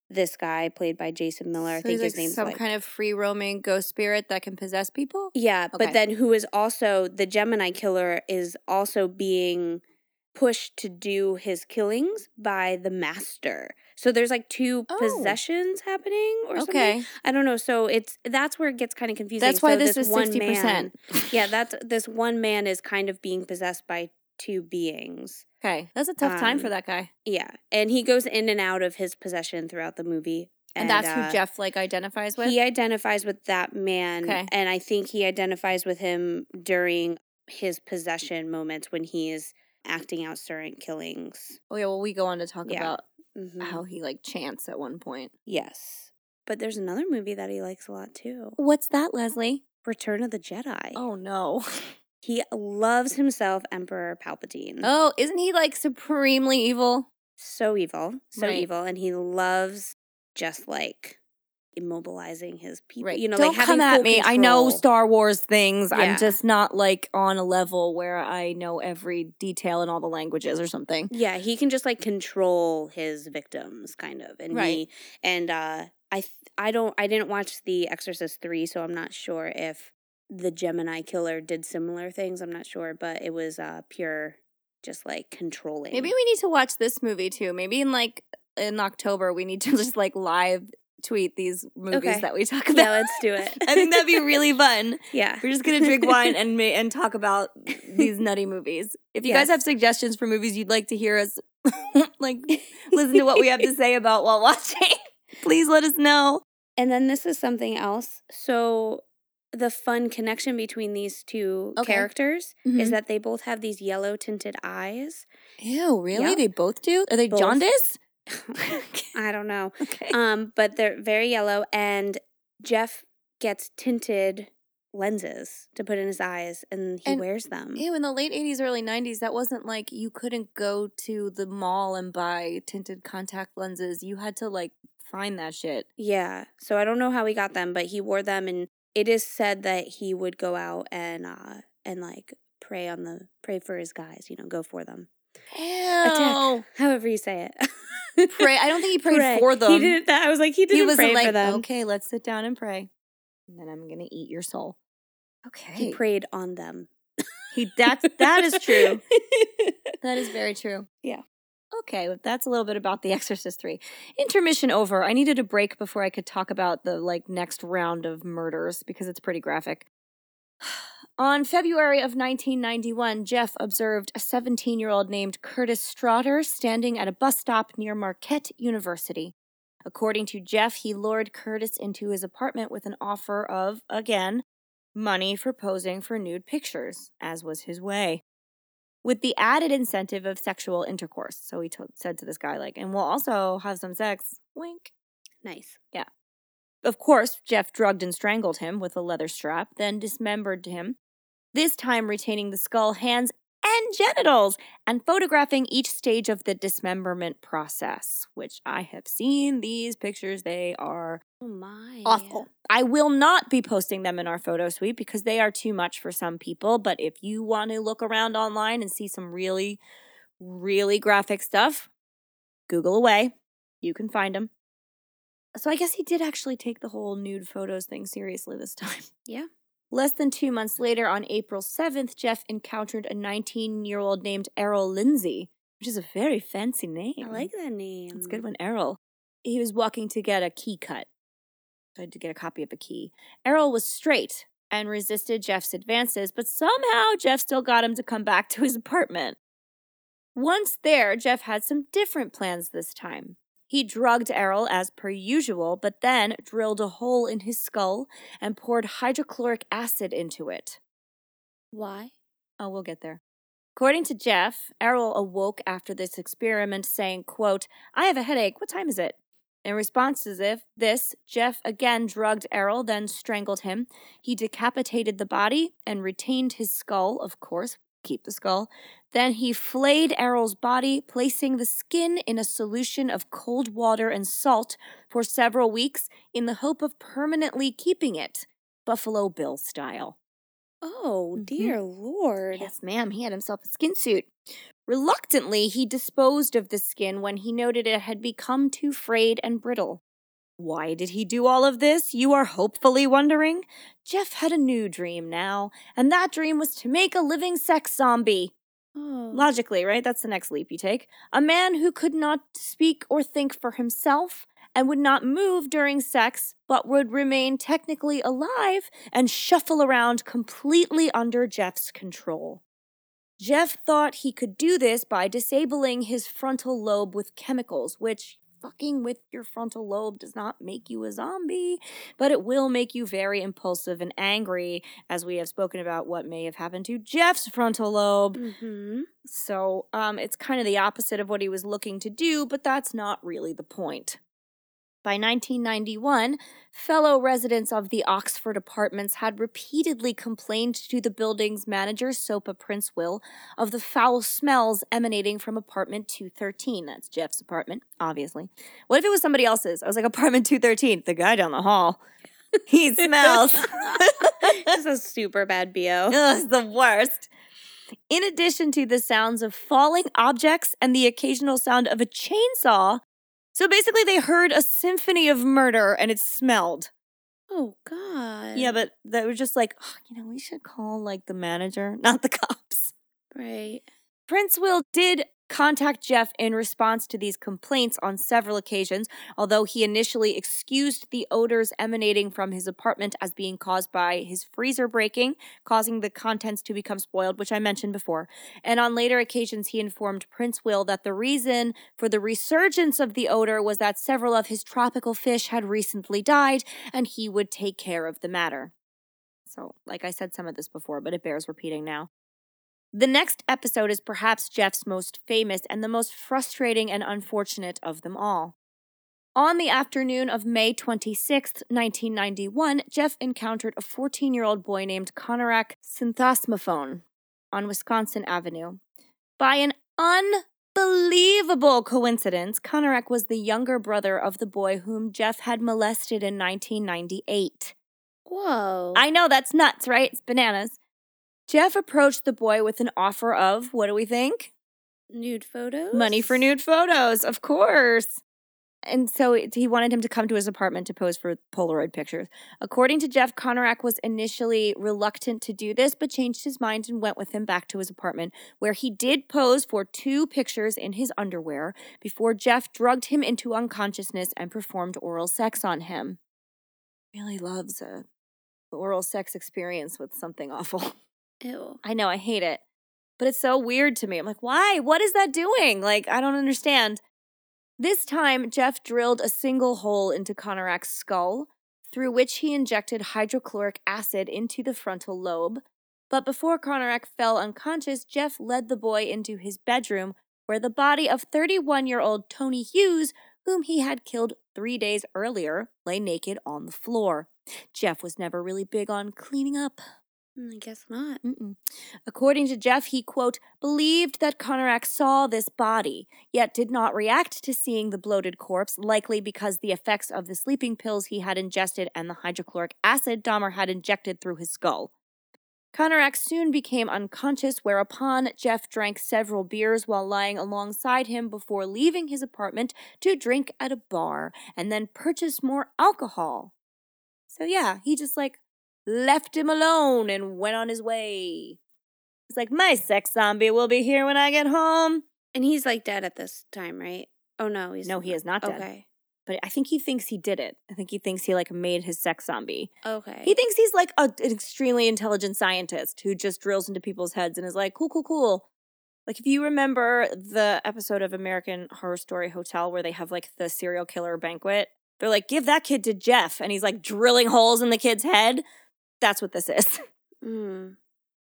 this guy played by Jason Miller. I think his like name's some like, kind of free roaming ghost spirit that can possess people. Yeah, Okay. but then who is also the Gemini killer is also being pushed to do his killings by the master. So there's like two Oh. possessions happening or something. Okay, I don't know. So it's that's where it gets kind of confusing. that's why So this, is one sixty man- percent. Yeah, that's this one man is kind of being possessed by two beings. Okay, that's a tough time for Um, that guy, Yeah, and he goes in and out of his possession throughout the movie. and, that's uh, who Jeff like identifies with. He identifies with that man, Okay. and I think he identifies with him during his possession moments when he is acting out certain killings. oh yeah, well we go on to talk Yeah. about Mhm. how he like chants at one point. Yes, but there's another movie that he likes a lot too: What's that, Leslie? Return of the Jedi. Oh no. He loves himself Emperor Palpatine. Oh, isn't he like supremely evil? So evil, so Right. evil, and he loves just like immobilizing his people. Right. You know, Don't like come at me. I know. Star Wars things. Yeah. I'm just not like on a level where I know every detail in all the languages or something. Yeah, he can just like control his victims, kind of, and Right. he and uh, I th- I don't I didn't watch The Exorcist three, so I'm not sure if the Gemini killer did similar things. I'm not sure, but it was uh pure just like controlling. Maybe we need to watch this movie too. Maybe in like in October we need to just like live tweet these movies Okay. that we talk about. yeah, let's do it. I think that'd be really fun. yeah. We're just gonna drink wine and ma- and talk about these nutty movies. If you guys have suggestions for movies you'd like to hear us like listen to what we have to say about while watching, please let us know. And then this is something else. So the fun connection between these two Okay. characters Mhm. is that they both have these yellow tinted eyes. Ew, really? Yep. They both do? Are they Both. jaundice? I don't know. okay. Um, but they're very yellow, and Jeff gets tinted lenses to put in his eyes, and he And- wears them. Ew, in the late 80s, early 90s, that wasn't like you couldn't go to the mall and buy tinted contact lenses. You had to like find that shit. Yeah. So I don't know how he got them, but he wore them, and it is said that he would go out and uh and like pray on the pray for his guys. You know, go for them. Ew. Attack, However you say it. Pray. I don't think he prayed Pray. for them. He didn't. That I was like, he didn't he wasn't pray like, for them. okay, let's sit down and pray. And then I'm going to eat your soul. Okay. He prayed on them. He that's that is true. That is very true. Yeah. Okay, well, that's a little bit about The Exorcist 3. Intermission over. I needed a break before I could talk about the like next round of murders because it's pretty graphic. On February of 1991, Jeff observed a 17 year old named Curtis Straughter standing at a bus stop near Marquette University. According to Jeff, he lured Curtis into his apartment with an offer of, again, money for posing for nude pictures, as was his way. With the added incentive of sexual intercourse. So he told, said to this guy, like, and we'll also have some sex. Wink. Nice. Yeah. Of course, Jeff drugged and strangled him with a leather strap, then dismembered him, this time retaining the skull, hands, and genitals, and photographing each stage of the dismemberment process, which I have seen these pictures. They are Oh my. awful. I will not be posting them in our photo suite because they are too much for some people. But if you want to look around online and see some really, really graphic stuff, Google away. You can find them. So I guess he did actually take the whole nude photos thing seriously this time. Yeah. Less than two months later, on April 7th, Jeff encountered a 19 year old named Errol Lindsay, which is a very fancy name. I like that name. It's a good one, Errol. He was walking to get a key cut. So I had to get a copy of a key. Errol was straight and resisted Jeff's advances, but somehow Jeff still got him to come back to his apartment. Once there, Jeff had some different plans this time. He drugged Errol as per usual, but then drilled a hole in his skull and poured hydrochloric acid into it. Why? Oh, we'll get there. According to Jeff, Errol awoke after this experiment saying, quote, I have a headache. What time is it? In response to this, this, Jeff again drugged Errol, then strangled him. He decapitated the body and retained his skull, of course, keep the skull. Then he flayed Errol's body, placing the skin in a solution of cold water and salt for several weeks in the hope of permanently keeping it, Buffalo Bill style. Oh, Mhm. dear Lord. Yes, ma'am. He had himself a skin suit. Reluctantly, he disposed of the skin when he noted it had become too frayed and brittle. Why did he do all of this? You are hopefully wondering. Jeff had a new dream now, and that dream was to make a living sex zombie. Oh. Logically, right? That's the next leap you take. A man who could not speak or think for himself and would not move during sex, but would remain technically alive and shuffle around completely under Jeff's control. Jeff thought he could do this by disabling his frontal lobe with chemicals, which fucking with your frontal lobe does not make you a zombie, but it will make you very impulsive and angry, as we have spoken about what may have happened to Jeff's frontal lobe. Mm-hmm. So um, it's kind of the opposite of what he was looking to do, but that's not really the point. By 1991, fellow residents of the Oxford apartments had repeatedly complained to the building's manager, Sopa Princewill, of the foul smells emanating from apartment 213. That's Jeff's apartment, obviously. What if it was somebody else's? I was like, apartment 213, the guy down the hall. He smells. This is a super bad BO. Ugh, it's the worst. In addition to the sounds of falling objects and the occasional sound of a chainsaw, so basically they heard a symphony of murder and it smelled. Oh, God. Yeah, but they were just like, "Oh, you know, we should call like the manager, not the cops. Right. Princewill did contact Jeff in response to these complaints on several occasions, although he initially excused the odors emanating from his apartment as being caused by his freezer breaking, causing the contents to become spoiled, which I mentioned before. And on later occasions, he informed Princewill that the reason for the resurgence of the odor was that several of his tropical fish had recently died, and he would take care of the matter. So, like I said some of this before, but it bears repeating now. The next episode is perhaps Jeff's most famous and the most frustrating and unfortunate of them all. On the afternoon of May 26th, 1991, Jeff encountered a 14 year old boy named Konerak Sinthasomphone on Wisconsin Avenue. By an unbelievable coincidence, Konerak was the younger brother of the boy whom Jeff had molested in 1998. Whoa. I know that's nuts, right? It's bananas. Jeff approached the boy with an offer of, what do we think? nude photos? Money for nude photos, of course. And so it- he wanted him to come to his apartment to pose for Polaroid pictures. According to Jeff, Konerak was initially reluctant to do this, but changed his mind and went with him back to his apartment, where he did pose for two pictures in his underwear before Jeff drugged him into unconsciousness and performed oral sex on him. Really loves a oral sex experience with something awful. Ew. I know, I hate it. But it's so weird to me. I'm like, why? What is that doing? Like, I don't understand. This time, Jeff drilled a single hole into Konerak's skull, through which he injected hydrochloric acid into the frontal lobe. But before Konerak fell unconscious, Jeff led the boy into his bedroom, where the body of 31 year old Tony Hughes, whom he had killed three days earlier, lay naked on the floor. Jeff was never really big on cleaning up. I guess not. Mm-mm. According to Jeff, he, quote, believed that Konerak saw this body, yet did not react to seeing the bloated corpse, likely because the effects of the sleeping pills he had ingested and the hydrochloric acid Dahmer had injected through his skull. Konerak soon became unconscious, whereupon Jeff drank several beers while lying alongside him before leaving his apartment to drink at a bar and then purchase more alcohol. So, yeah, he just like left him alone and went on his way. It's like, my sex zombie will be here when I get home. And he's like dead at this time, right? Oh no, he's No, he is not dead. Okay. But I think he thinks he did it. I think he thinks he like made his sex zombie. Okay. He thinks he's like a, an extremely intelligent scientist who just drills into people's heads and is like, cool, cool, cool. Like if you remember the episode of American Horror Story Hotel where they have like the serial killer banquet, they're like, give that kid to Jeff, and he's like drilling holes in the kid's head. That's what this is. Mm.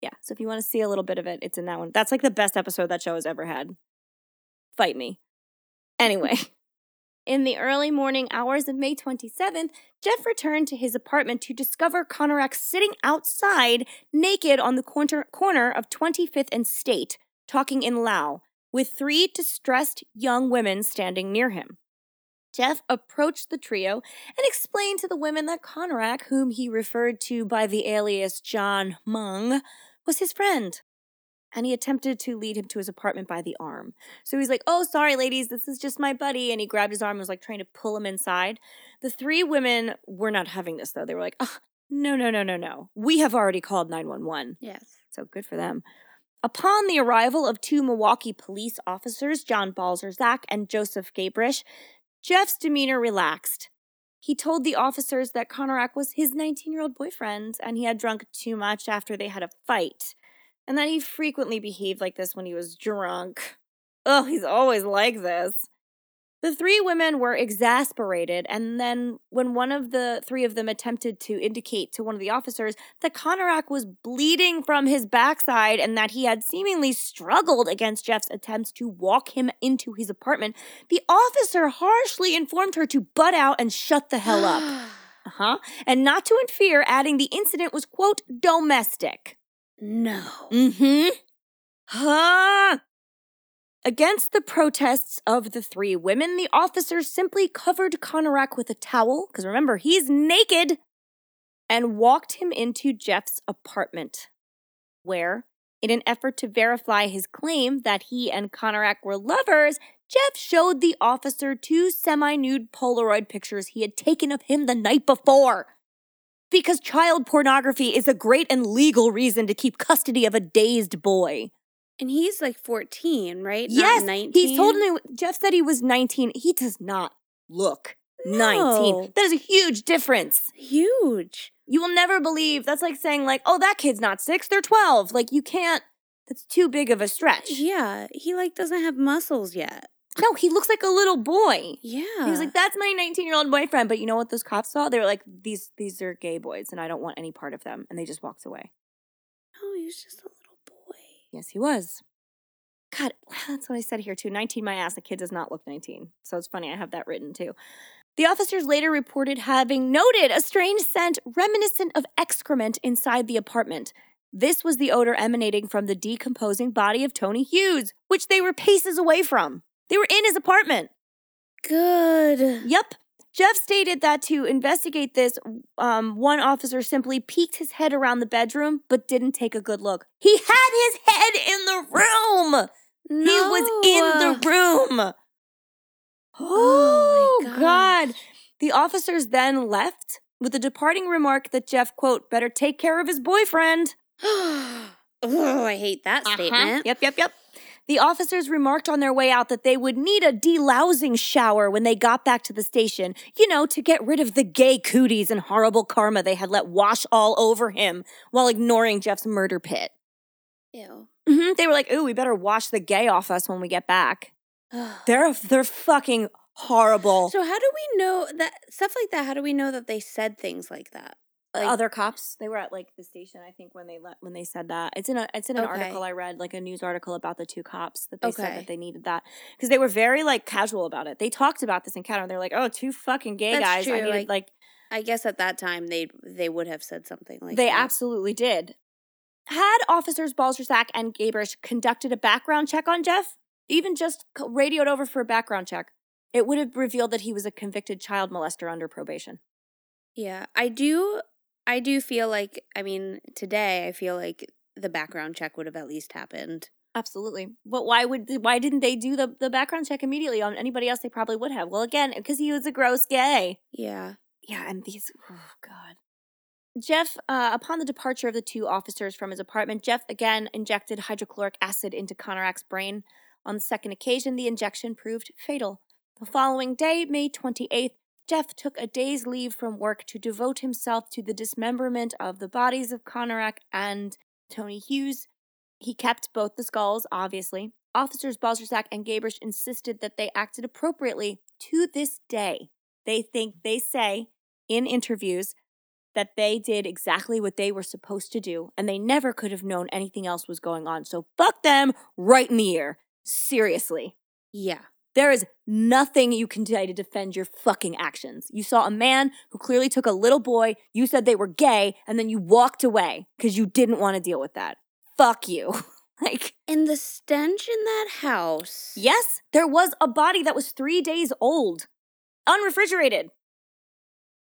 yeah. So if you want to see a little bit of it, it's in that one. That's like the best episode that show has ever had. Fight me. Anyway. In the early morning hours of May 27th, Jeff returned to his apartment to discover Konerak sitting outside, naked on the corner, corner of 25th and State, talking in Lao, with three distressed young women standing near him. Jeff approached the trio and explained to the women that Konerak, whom he referred to by the alias John Mung, was his friend. And he attempted to lead him to his apartment by the arm. So he's like, Oh, sorry, ladies, this is just my buddy. And he grabbed his arm and was like trying to pull him inside. The three women were not having this, though. They were like, oh, No, no, no, no, no. We have already called 911. Yes. So good for them. Upon the arrival of two Milwaukee police officers, John Balzer, Balcerzak and Joseph Gabrish, Jeff's demeanor relaxed. He told the officers that Konerak was his 19 year old boyfriend and he had drunk too much after they had a fight, and that he frequently behaved like this when he was drunk. Oh, he's always like this. The three women were exasperated, and then when one of the three of them attempted to indicate to one of the officers that Konerak was bleeding from his backside and that he had seemingly struggled against Jeff's attempts to walk him into his apartment, the officer harshly informed her to butt out and shut the hell up. Uh huh. And not to interfere, adding the incident was, quote, domestic. no. Mm hmm. Huh. Against the protests of the three women, the officers simply covered Konerak with a towel, because remember, he's naked, and walked him into Jeff's apartment, where, in an effort to verify his claim that he and Konerak were lovers, Jeff showed the officer two semi nude Polaroid pictures he had taken of him the night before. Because child pornography is a great and legal reason to keep custody of a dazed boy. And he's like 14, right? Not Yes, 19. he's told me. Jeff said he was 19. He does not look 19. No. That is a huge difference. huge. You will never believe. That's like saying like, oh, that kid's not six. They're 12. Like you can't. That's too big of a stretch. Yeah, he like doesn't have muscles yet. No, he looks like a little boy. Yeah. He was like, "That's my 19 year old boyfriend." But you know what? Those cops saw. They were like, "These these are gay boys, and I don't want any part of them." And they just walked away. oh, he's just a. Yes, he was. God, that's what I said here too. 19 my ass. The kid does not look 19. So it's funny. I have that written too. The officers later reported having noted a strange scent reminiscent of excrement inside the apartment. This was the odor emanating from the decomposing body of Tony Hughes, which they were paces away from. They were in his apartment. Good. Yep. Jeff stated that to investigate this, um, one officer simply peeked his head around the bedroom but didn't take a good look. He had his head in the room. He was in the room. Oh Oh, my God. The officers then left with the departing remark that Jeff, quote, better take care of his boyfriend. oh, I hate that Uh-huh. statement. Yep, yep, yep. The officers remarked on their way out that they would need a delousing shower when they got back to the station, you know, to get rid of the gay cooties and horrible karma they had let wash all over him while ignoring Jeff's murder pit. Ew. hmm They were like, "Ooh, we better wash the gay off us when we get back." They're they're fucking horrible. so how do we know that stuff like that? How do we know that they said things like that? Like- other cops, they were at like the station, I think, when they let when they said that. It's in a it's in an Okay. article I read, like a news article about the two cops that they said that they needed that because they were very like casual about it. They talked about this encounter. They're like, "Oh, two fucking gay That's guys." I true, needed like, like I guess at that time they they would have said something like they that. absolutely did. Had officers Balcerzak and Gabrish conducted a background check on Jeff, even just radioed over for a background check, it would have revealed that he was a convicted child molester under probation. Yeah, I do. I do feel like. I mean, today I feel like the background check would have at least happened. Absolutely. But why would why didn't they do the, the background check immediately on anybody else? They probably would have. Well, again, because he was a gross gay. Yeah. Yeah, and these oh god. Jeff, uh, upon the departure of the two officers from his apartment, Jeff again injected hydrochloric acid into Konerak's brain. On the second occasion, the injection proved fatal. The following day, May 28th, Jeff took a day's leave from work to devote himself to the dismemberment of the bodies of Konerak and Tony Hughes. He kept both the skulls, obviously. Officers Balcerzak and Gabrish insisted that they acted appropriately to this day. They think, they say in interviews that they did exactly what they were supposed to do and they never could have known anything else was going on. So fuck them right in the ear. Seriously. Yeah. There is nothing you can say to defend your fucking actions. You saw a man who clearly took a little boy, you said they were gay, and then you walked away because you didn't want to deal with that. Fuck you. like, And the stench in that house. yes, there was a body that was three days old, unrefrigerated,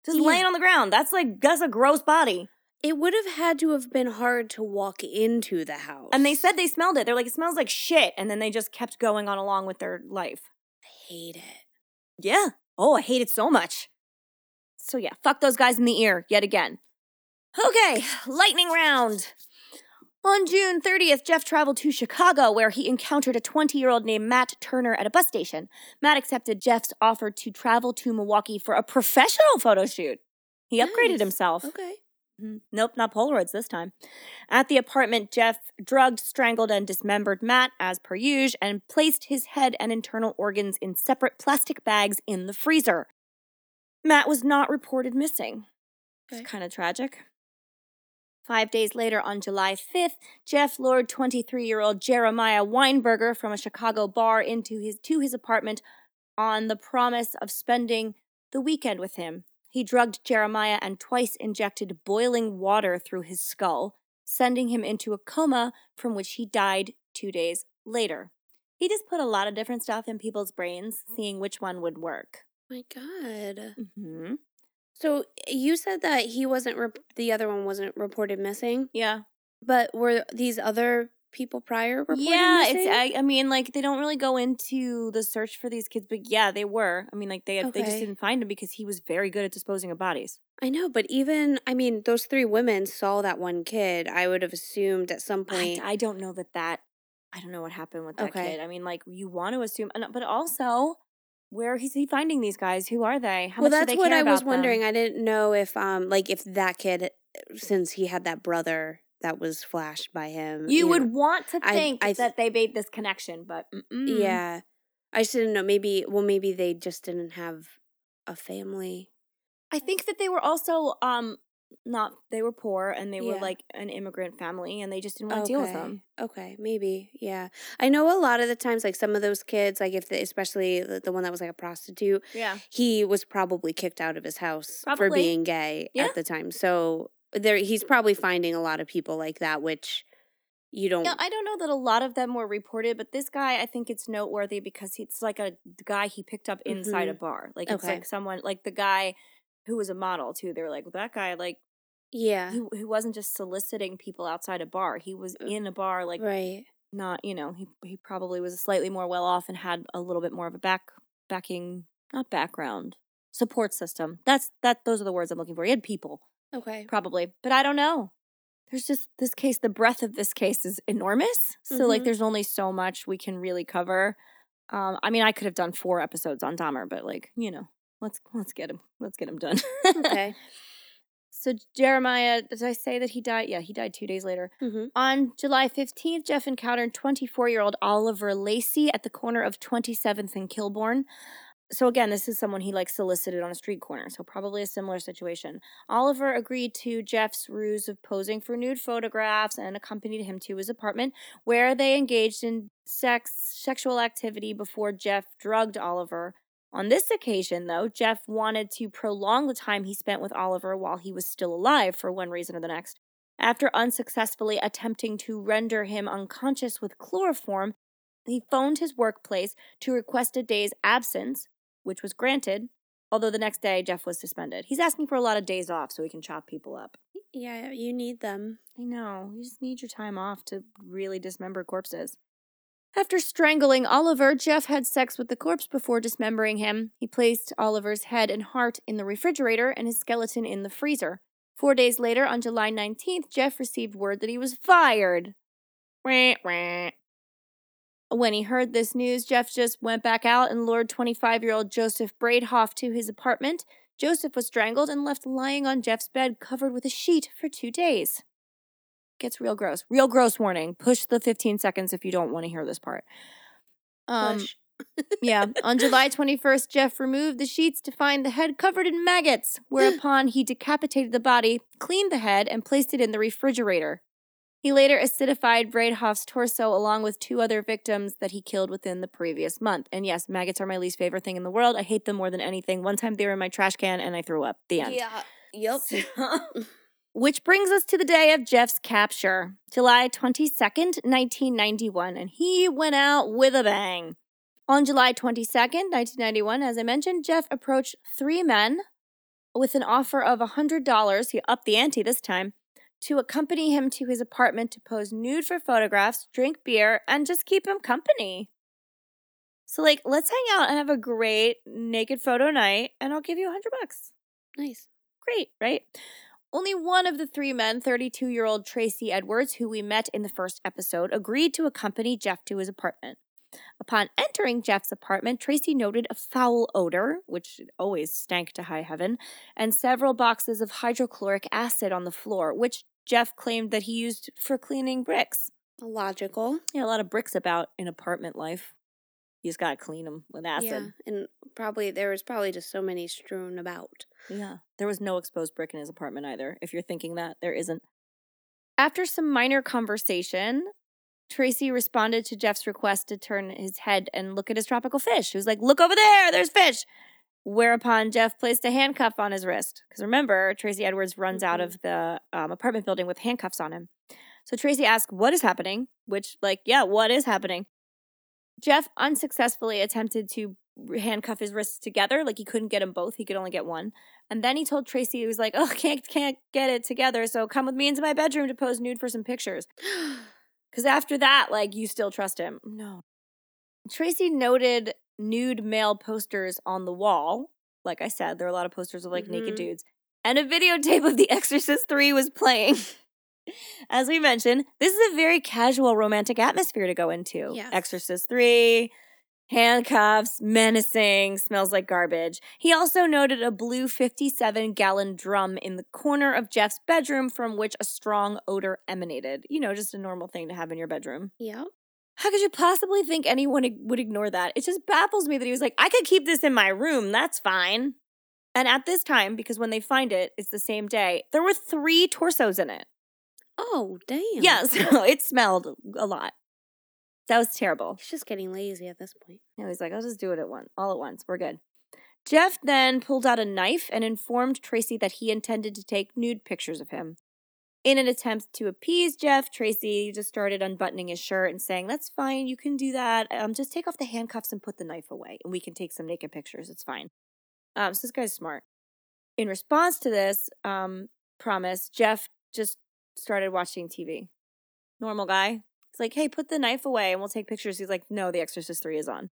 just Yeah. laying on the ground. That's like, that's a gross body. It would have had to have been hard to walk into the house. And they said they smelled it. They're like, it smells like shit. And then they just kept going on along with their life. I hate it. Yeah. Oh, I hate it so much. So yeah, fuck those guys in the ear yet again. Okay, lightning round. On June 30th, Jeff traveled to Chicago where he encountered a 20 year old named Matt Turner at a bus station. Matt accepted Jeff's offer to travel to Milwaukee for a professional photo shoot. He upgraded Nice. himself. Okay. Mhm. Nope, not Polaroids this time. At the apartment, Jeff drugged, strangled, and dismembered Matt as per usual and placed his head and internal organs in separate plastic bags in the freezer. Matt was not reported missing. Okay. It's kind of tragic. Five days later, on July 5th, Jeff lured 23 year old Jeremiah Weinberger from a Chicago bar into his, to his apartment on the promise of spending the weekend with him. He drugged Jeremiah and twice injected boiling water through his skull, sending him into a coma from which he died two days later. He just put a lot of different stuff in people's brains, seeing which one would work. My God. Mm-hmm. So you said that he wasn't, rep- the other one wasn't reported missing, Yeah. but were these other people prior reported yeah, it's. I, I mean, like they don't really go into the search for these kids, but yeah, they were. I mean, like they they just didn't find him because he was very good at disposing of bodies. I know, but even, I mean, those three women saw that one kid. I would have assumed at some point. I don't know that that. I don't know what happened with that Okay. kid. I mean, like you want to assume, but also, where is he finding these guys? Who are they? How well, that's what I was them? wondering. I didn't know if, um, like, if that kid, since he had that brother that was flashed by him, You know, would want to think I th- that they made this connection, but mm-mm. Yeah. I just didn't know. Maybe, well, maybe they just didn't have a family. I think that they were also um not they were poor and they were like an immigrant family and they just didn't want to deal with them. Okay, maybe. Yeah. I know a lot of the times, like some of those kids, like if, they, especially the, the one that was like a prostitute, Yeah. he was probably kicked out of his house for being gay Yeah. at the time. So there, he's probably finding a lot of people like that, which you don't. Yeah, I don't know that a lot of them were reported, but this guy, I think it's noteworthy because it's like a guy he picked up inside a Mhm. bar. Like it's Okay. like someone like the guy who was a model too. They were like, well, that guy, like yeah. he, he wasn't just soliciting people outside a bar. He was Uh, in a bar, like right. not, you know, he he probably was slightly more well off and had a little bit more of a back backing, not background, support system. That's that. Those are the words I'm looking for. He had people Okay. probably, but I don't know. There's just this case. The breadth of this case is enormous. So like, Mhm. there's only so much we can really cover. Um, I mean, I could have done four episodes on Dahmer, but like, you know, let's let's get him let's get him done. Okay. So Jeremiah, did I say that he died? Yeah, he died two days later. Mm-hmm. On July 15th, Jeff encountered 24 year old Oliver Lacey at the corner of 27th and Kilbourne. So again, this is someone he like solicited on a street corner, so probably a similar situation. Oliver agreed to Jeff's ruse of posing for nude photographs and accompanied him to his apartment, where they engaged in sex sexual activity before Jeff drugged Oliver. On this occasion, though, Jeff wanted to prolong the time he spent with Oliver while he was still alive for one reason or the next. After unsuccessfully attempting to render him unconscious with chloroform, he phoned his workplace to request a day's absence, which was granted, although the next day Jeff was suspended. He's asking for a lot of days off so he can chop people up. Yeah, you need them. I know, you just need your time off to really dismember corpses. After strangling Oliver, Jeff had sex with the corpse before dismembering him. He placed Oliver's head and heart in the refrigerator and his skeleton in the freezer. Four days later, on July 19th, Jeff received word that he was fired. Wah, wah. When he heard this news, Jeff just went back out and lured 25 year old Joseph Bradehoft to his apartment. Joseph was strangled and left lying on Jeff's bed covered with a sheet for two days. Gets real gross. Real gross warning. Push the 15 seconds if you don't want to hear this part. Um, Push. yeah. On July 21st, Jeff removed the sheets to find the head covered in maggots, whereupon he decapitated the body, cleaned the head, and placed it in the refrigerator. He later acidified Bradehoft's torso along with two other victims that he killed within the previous month. And yes, maggots are my least favorite thing in the world. I hate them more than anything. One time they were in my trash can and I threw up. The end. Yeah. Yep. Which brings us to the day of Jeff's capture, July 22nd, 1991, and he went out with a bang. On July 22nd, 1991, as I mentioned, Jeff approached three men with an offer of $100. He upped the ante this time to accompany him to his apartment to pose nude for photographs, drink beer, and just keep him company. So, like, let's hang out and have a great naked photo night, and I'll give you a hundred bucks. nice. Great, right? Only one of the three men, 32 year old Tracy Edwards, who we met in the first episode, agreed to accompany Jeff to his apartment. Upon entering Jeff's apartment, Tracy noted a foul odor, which always stank to high heaven, and several boxes of hydrochloric acid on the floor, which Jeff claimed that he used for cleaning bricks. Logical. Yeah, a lot of bricks about in apartment life. You just gotta clean them with acid. Yeah. And probably there was probably just so many strewn about. Yeah. There was no exposed brick in his apartment either. If you're thinking that, there isn't. After some minor conversation, Tracy responded to Jeff's request to turn his head and look at his tropical fish. He was like, Look over there, there's fish. Whereupon Jeff placed a handcuff on his wrist. Because remember, Tracy Edwards runs out Mhm. of the um, apartment building with handcuffs on him. So Tracy asked, What is happening? Which, like, yeah, what is happening? Jeff unsuccessfully attempted to handcuff his wrists together. Like he couldn't get them both. He could only get one. And then he told Tracy, he was like, oh, can't, can't get it together. So come with me into my bedroom to pose nude for some pictures. Because after that, like, you still trust him. No. Tracy noted nude male posters on the wall. Like I said, there are a lot of posters of like naked Mhm. dudes. And a videotape of The Exorcist 3 was playing. As we mentioned, this is a very casual romantic atmosphere to go into. Yes. Exorcist 3, handcuffs, menacing, smells like garbage. He also noted a blue 57 gallon drum in the corner of Jeff's bedroom from which a strong odor emanated. You know, just a normal thing to have in your bedroom. yep. How could you possibly think anyone would ignore that? It just baffles me that he was like, I could keep this in my room. That's fine. And at this time, because when they find it, it's the same day, there were three torsos in it. Oh, damn. Yeah, so it smelled a lot. That was terrible. He's just getting lazy at this point. Yeah, he's like, I'll just do it at once, all at once. We're good. Jeff then pulled out a knife and informed Tracy that he intended to take nude pictures of him. In an attempt to appease Jeff, Tracy just started unbuttoning his shirt and saying, That's fine, you can do that. Um, just take off the handcuffs and put the knife away, and we can take some naked pictures. It's fine. Um, so this guy's smart. In response to this um, promise, Jeff just started watching TV. Normal guy. It's like, hey, put the knife away and we'll take pictures. He's like, no, The Exorcist 3 is on.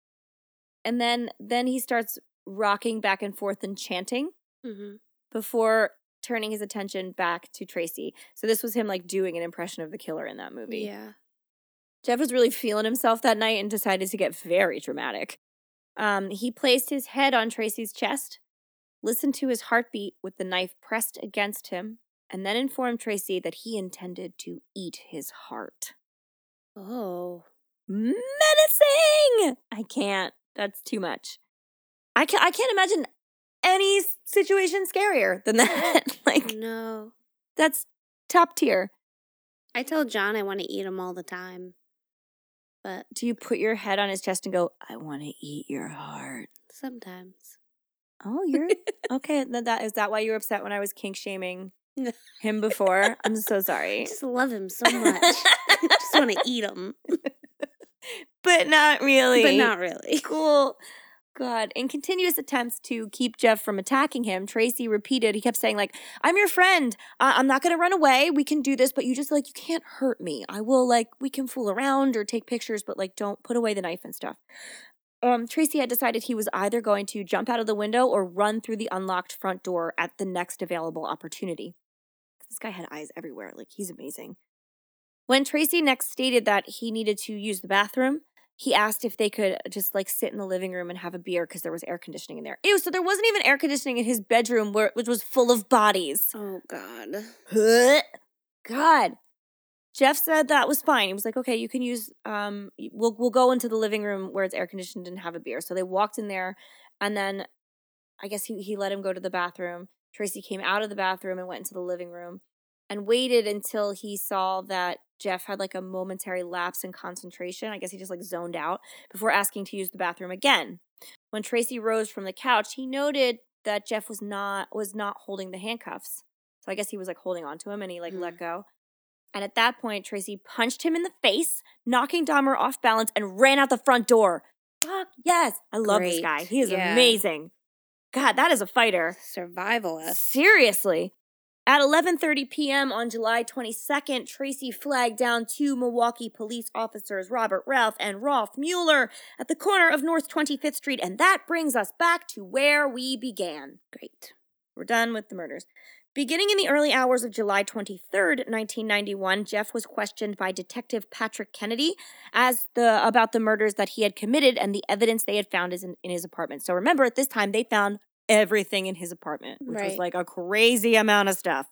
And then then he starts rocking back and forth and chanting Mm-hmm. before turning his attention back to Tracy. So this was him like doing an impression of the killer in that movie. Yeah. Jeff was really feeling himself that night and decided to get very dramatic. Um, he placed his head on Tracy's chest listened to his heartbeat with the knife pressed against him, and then informed Tracy that he intended to eat his heart. Oh. Menacing! I can't. That's too much. I can't, I can't imagine any situation scarier than that. like, No. that's top tier. I tell John I want to eat him all the time. But Do you put your head on his chest and go, I want to eat your heart? sometimes. Oh, you're okay. Then that is that why you were upset when I was kink shaming him before? I'm so sorry. I just love him so much. just want to eat him. but not really. But not really. cool. God. In continuous attempts to keep Jeff from attacking him, Tracy repeated, he kept saying, like, I'm your friend. I- I'm not going to run away. We can do this, but you just, like, you can't hurt me. I will, like, we can fool around or take pictures, but, like, don't put away the knife and stuff. Um, Tracy had decided he was either going to jump out of the window or run through the unlocked front door at the next available opportunity. This guy had eyes everywhere. Like, he's amazing. When Tracy next stated that he needed to use the bathroom, he asked if they could just like sit in the living room and have a beer because there was air conditioning in there. Ew, so there wasn't even air conditioning in his bedroom, where, which was full of bodies. Oh God. God. Jeff said that was fine. He was like, okay, you can use um we'll we'll go into the living room where it's air conditioned and have a beer. So they walked in there and then I guess he, he let him go to the bathroom. Tracy came out of the bathroom and went into the living room and waited until he saw that Jeff had like a momentary lapse in concentration. I guess he just like zoned out before asking to use the bathroom again. When Tracy rose from the couch, he noted that Jeff was not was not holding the handcuffs. So I guess he was like holding on to him and he like let mm. go. And at that point, Tracy punched him in the face, knocking Dahmer off balance and ran out the front door. Fuck yes. I love this guy. He is Yeah. amazing. God, that is a fighter. Survivalist. Seriously. At 11:30 p.m. on July 22nd, Tracy flagged down two Milwaukee police officers, Robert Ralph and Rolf Mueller, at the corner of North 25th Street, and that brings us back to where we began. Great. We're done with the murders. Beginning in the early hours of July 23rd, 1991, Jeff was questioned by Detective Patrick Kennedy as the about the murders that he had committed and the evidence they had found in, in his apartment. So remember, at this time, they found everything in his apartment, which was like a crazy amount of stuff.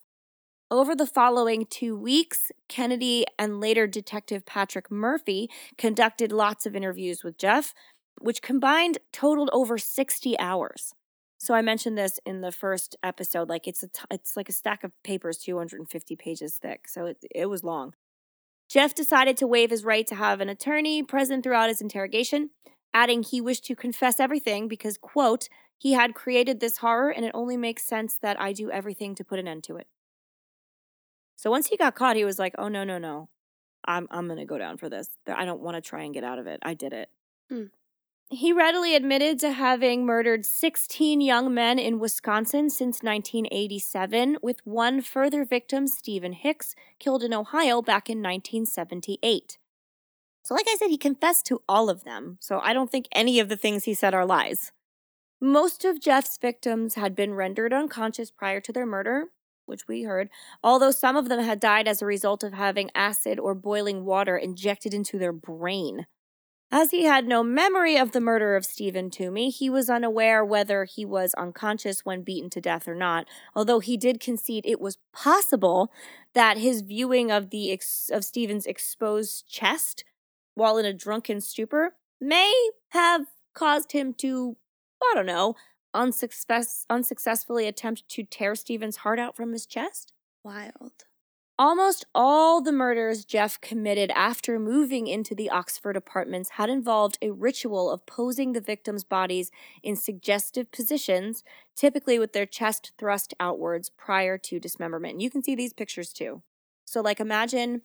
Over the following two weeks, Kennedy and later Detective Patrick Murphy conducted lots of interviews with Jeff, which combined totaled over 60 hours. So I mentioned this in the first episode. Like it's a t- it's like a stack of papers, 250 pages thick. So it, it was long. Jeff decided to waive his right to have an attorney present throughout his interrogation, adding he wished to confess everything because, quote, he had created this horror and it only makes sense that I do everything to put an end to it. So once he got caught, he was like, oh, no, no, no. I'm, I'm going to go down for this. I don't want to try and get out of it. I did it. Hmm. He readily admitted to having murdered 16 young men in Wisconsin since 1987, with one further victim, Stephen Hicks, killed in Ohio back in 1978. So, like I said, he confessed to all of them, so I don't think any of the things he said are lies. Most of Jeff's victims had been rendered unconscious prior to their murder, which we heard, although some of them had died as a result of having acid or boiling water injected into their brain. As he had no memory of the murder of Stephen Tuomi, he was unaware whether he was unconscious when beaten to death or not, although he did concede it was possible that his viewing of the ex- of Stephen's exposed chest while in a drunken stupor may have caused him to, I don't know, unsuccess- unsuccessfully attempt to tear Stephen's heart out from his chest. Wild. Almost all the murders Jeff committed after moving into the Oxford apartments had involved a ritual of posing the victims' bodies in suggestive positions, typically with their chest thrust outwards prior to dismemberment. And you can see these pictures too. So, like, imagine,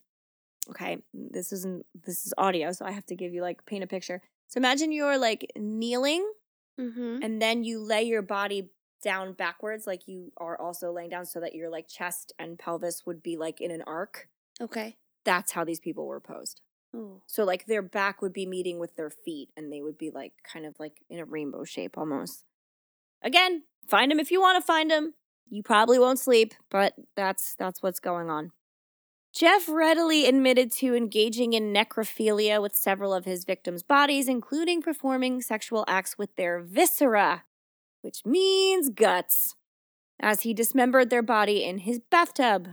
okay, this isn't this is audio, so I have to give you like paint a picture. So imagine you're like kneeling Mm-hmm. and then you lay your body down backwards like you are also laying down so that your like chest and pelvis would be like in an arc Okay. that's how these people were posed Oh. so like their back would be meeting with their feet and they would be like kind of like in a rainbow shape almost again find them if you want to find them you probably won't sleep but that's that's what's going on Jeff readily admitted to engaging in necrophilia with several of his victims' bodies, including performing sexual acts with their viscera. which means guts, as he dismembered their body in his bathtub.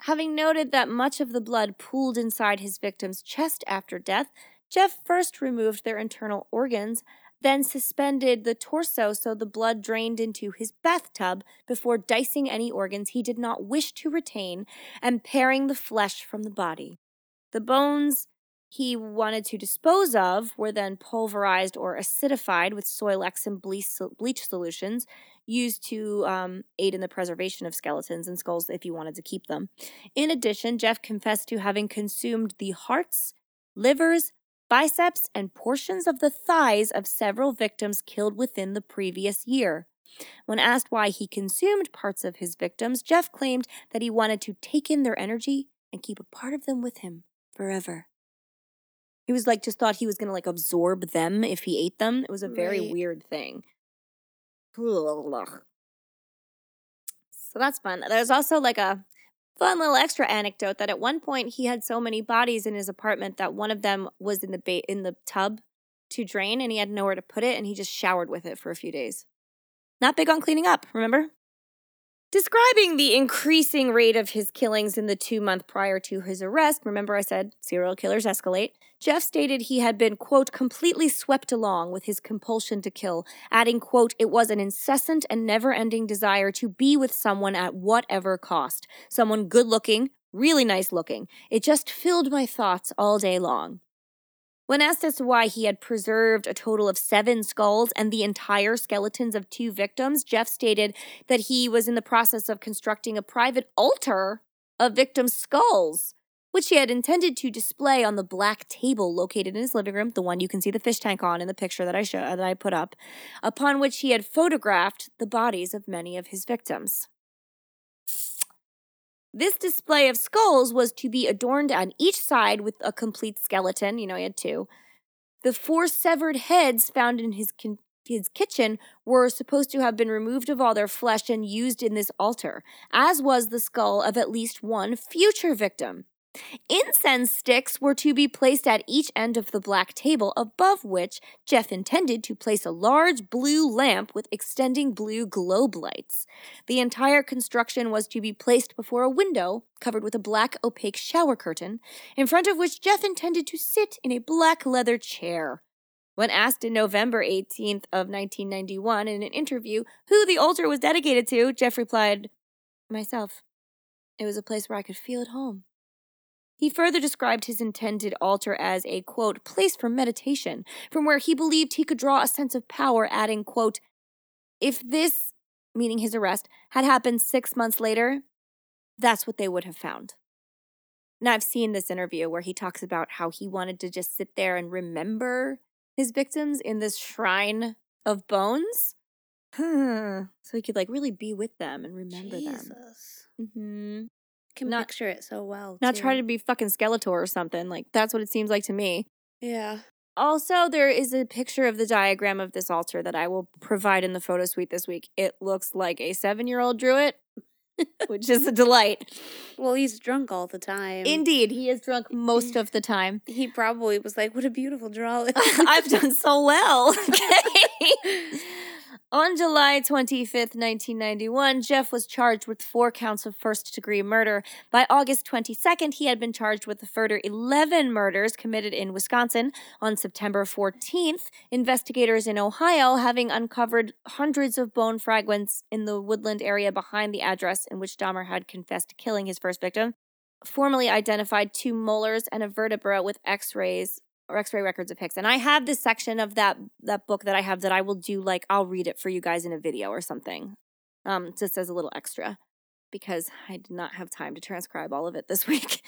Having noted that much of the blood pooled inside his victim's chest after death, Jeff first removed their internal organs, then suspended the torso so the blood drained into his bathtub before dicing any organs he did not wish to retain and paring the flesh from the body. The bones he wanted to dispose of were then pulverized or acidified with Soilex and bleach solutions used to um, aid in the preservation of skeletons and skulls if you wanted to keep them. In addition, Jeff confessed to having consumed the hearts, livers, biceps, and portions of the thighs of several victims killed within the previous year. When asked why he consumed parts of his victims, Jeff claimed that he wanted to take in their energy and keep a part of them with him forever. He was like, just thought he was going to like absorb them if he ate them. It was a very right. weird thing. So that's fun. There's also like a fun little extra anecdote that at one point he had so many bodies in his apartment that one of them was in the ba- in the tub to drain and he had nowhere to put it and he just showered with it for a few days. Not big on cleaning up, remember? Describing the increasing rate of his killings in the two month prior to his arrest, remember I said serial killers escalate, Jeff stated he had been, quote, completely swept along with his compulsion to kill, adding, quote, it was an incessant and never ending desire to be with someone at whatever cost. Someone good looking, really nice looking. It just filled my thoughts all day long. When asked as to why he had preserved a total of seven skulls and the entire skeletons of two victims, Jeff stated that he was in the process of constructing a private altar of victims' skulls, which he had intended to display on the black table located in his living room, the one you can see the fish tank on in the picture that I show, that I put up, upon which he had photographed the bodies of many of his victims. This display of skulls was to be adorned on each side with a complete skeleton. You know, he had two. The four severed heads found in his, con- his kitchen were supposed to have been removed of all their flesh and used in this altar, as was the skull of at least one future victim. Incense sticks were to be placed at each end of the black table, above which Jeff intended to place a large blue lamp with extending blue globe lights. The entire construction was to be placed before a window covered with a black opaque shower curtain, in front of which Jeff intended to sit in a black leather chair. When asked in November 18th of 1991 in an interview who the altar was dedicated to, Jeff replied, Myself. It was a place where I could feel at home. He further described his intended altar as a, quote, place for meditation, from where he believed he could draw a sense of power, adding, quote, if this, meaning his arrest, had happened six months later, that's what they would have found. And I've seen this interview where he talks about how he wanted to just sit there and remember his victims in this shrine of bones. so he could like really be with them and remember Jesus. them. Mm-hmm can not, picture it so well. Not too. try to be fucking Skeletor or something. Like that's what it seems like to me. Yeah. Also, there is a picture of the diagram of this altar that I will provide in the photo suite this week. It looks like a seven year old drew it, which is a delight. Well, he's drunk all the time. Indeed, he is drunk most of the time. He probably was like, "What a beautiful drawing." I've done so well. Okay. On July 25th, 1991, Jeff was charged with four counts of first degree murder. By August 22nd, he had been charged with the further 11 murders committed in Wisconsin. On September 14th, investigators in Ohio, having uncovered hundreds of bone fragments in the woodland area behind the address in which Dahmer had confessed to killing his first victim, formally identified two molars and a vertebra with x rays or X-ray records of Hicks. And I have this section of that that book that I have that I will do like I'll read it for you guys in a video or something. Um, just as a little extra because I did not have time to transcribe all of it this week.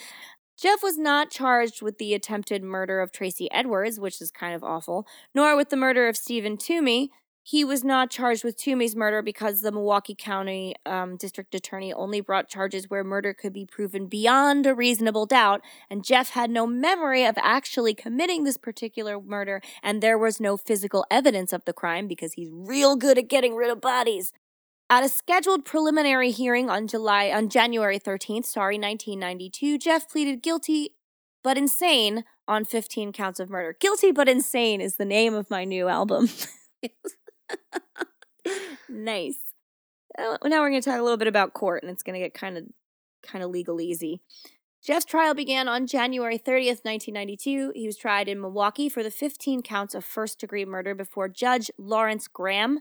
Jeff was not charged with the attempted murder of Tracy Edwards, which is kind of awful, nor with the murder of Stephen Tuomi, he was not charged with Tuomi's murder because the Milwaukee County um, District Attorney only brought charges where murder could be proven beyond a reasonable doubt, and Jeff had no memory of actually committing this particular murder, and there was no physical evidence of the crime because he's real good at getting rid of bodies. At a scheduled preliminary hearing on July on January 13th, sorry, 1992, Jeff pleaded guilty but insane on 15 counts of murder. Guilty but insane is the name of my new album. nice. Now we're going to talk a little bit about court, and it's going to get kind of kind of legal easy. Jeff's trial began on January 30th, 1992. He was tried in Milwaukee for the 15 counts of first degree murder before Judge Lawrence Graham.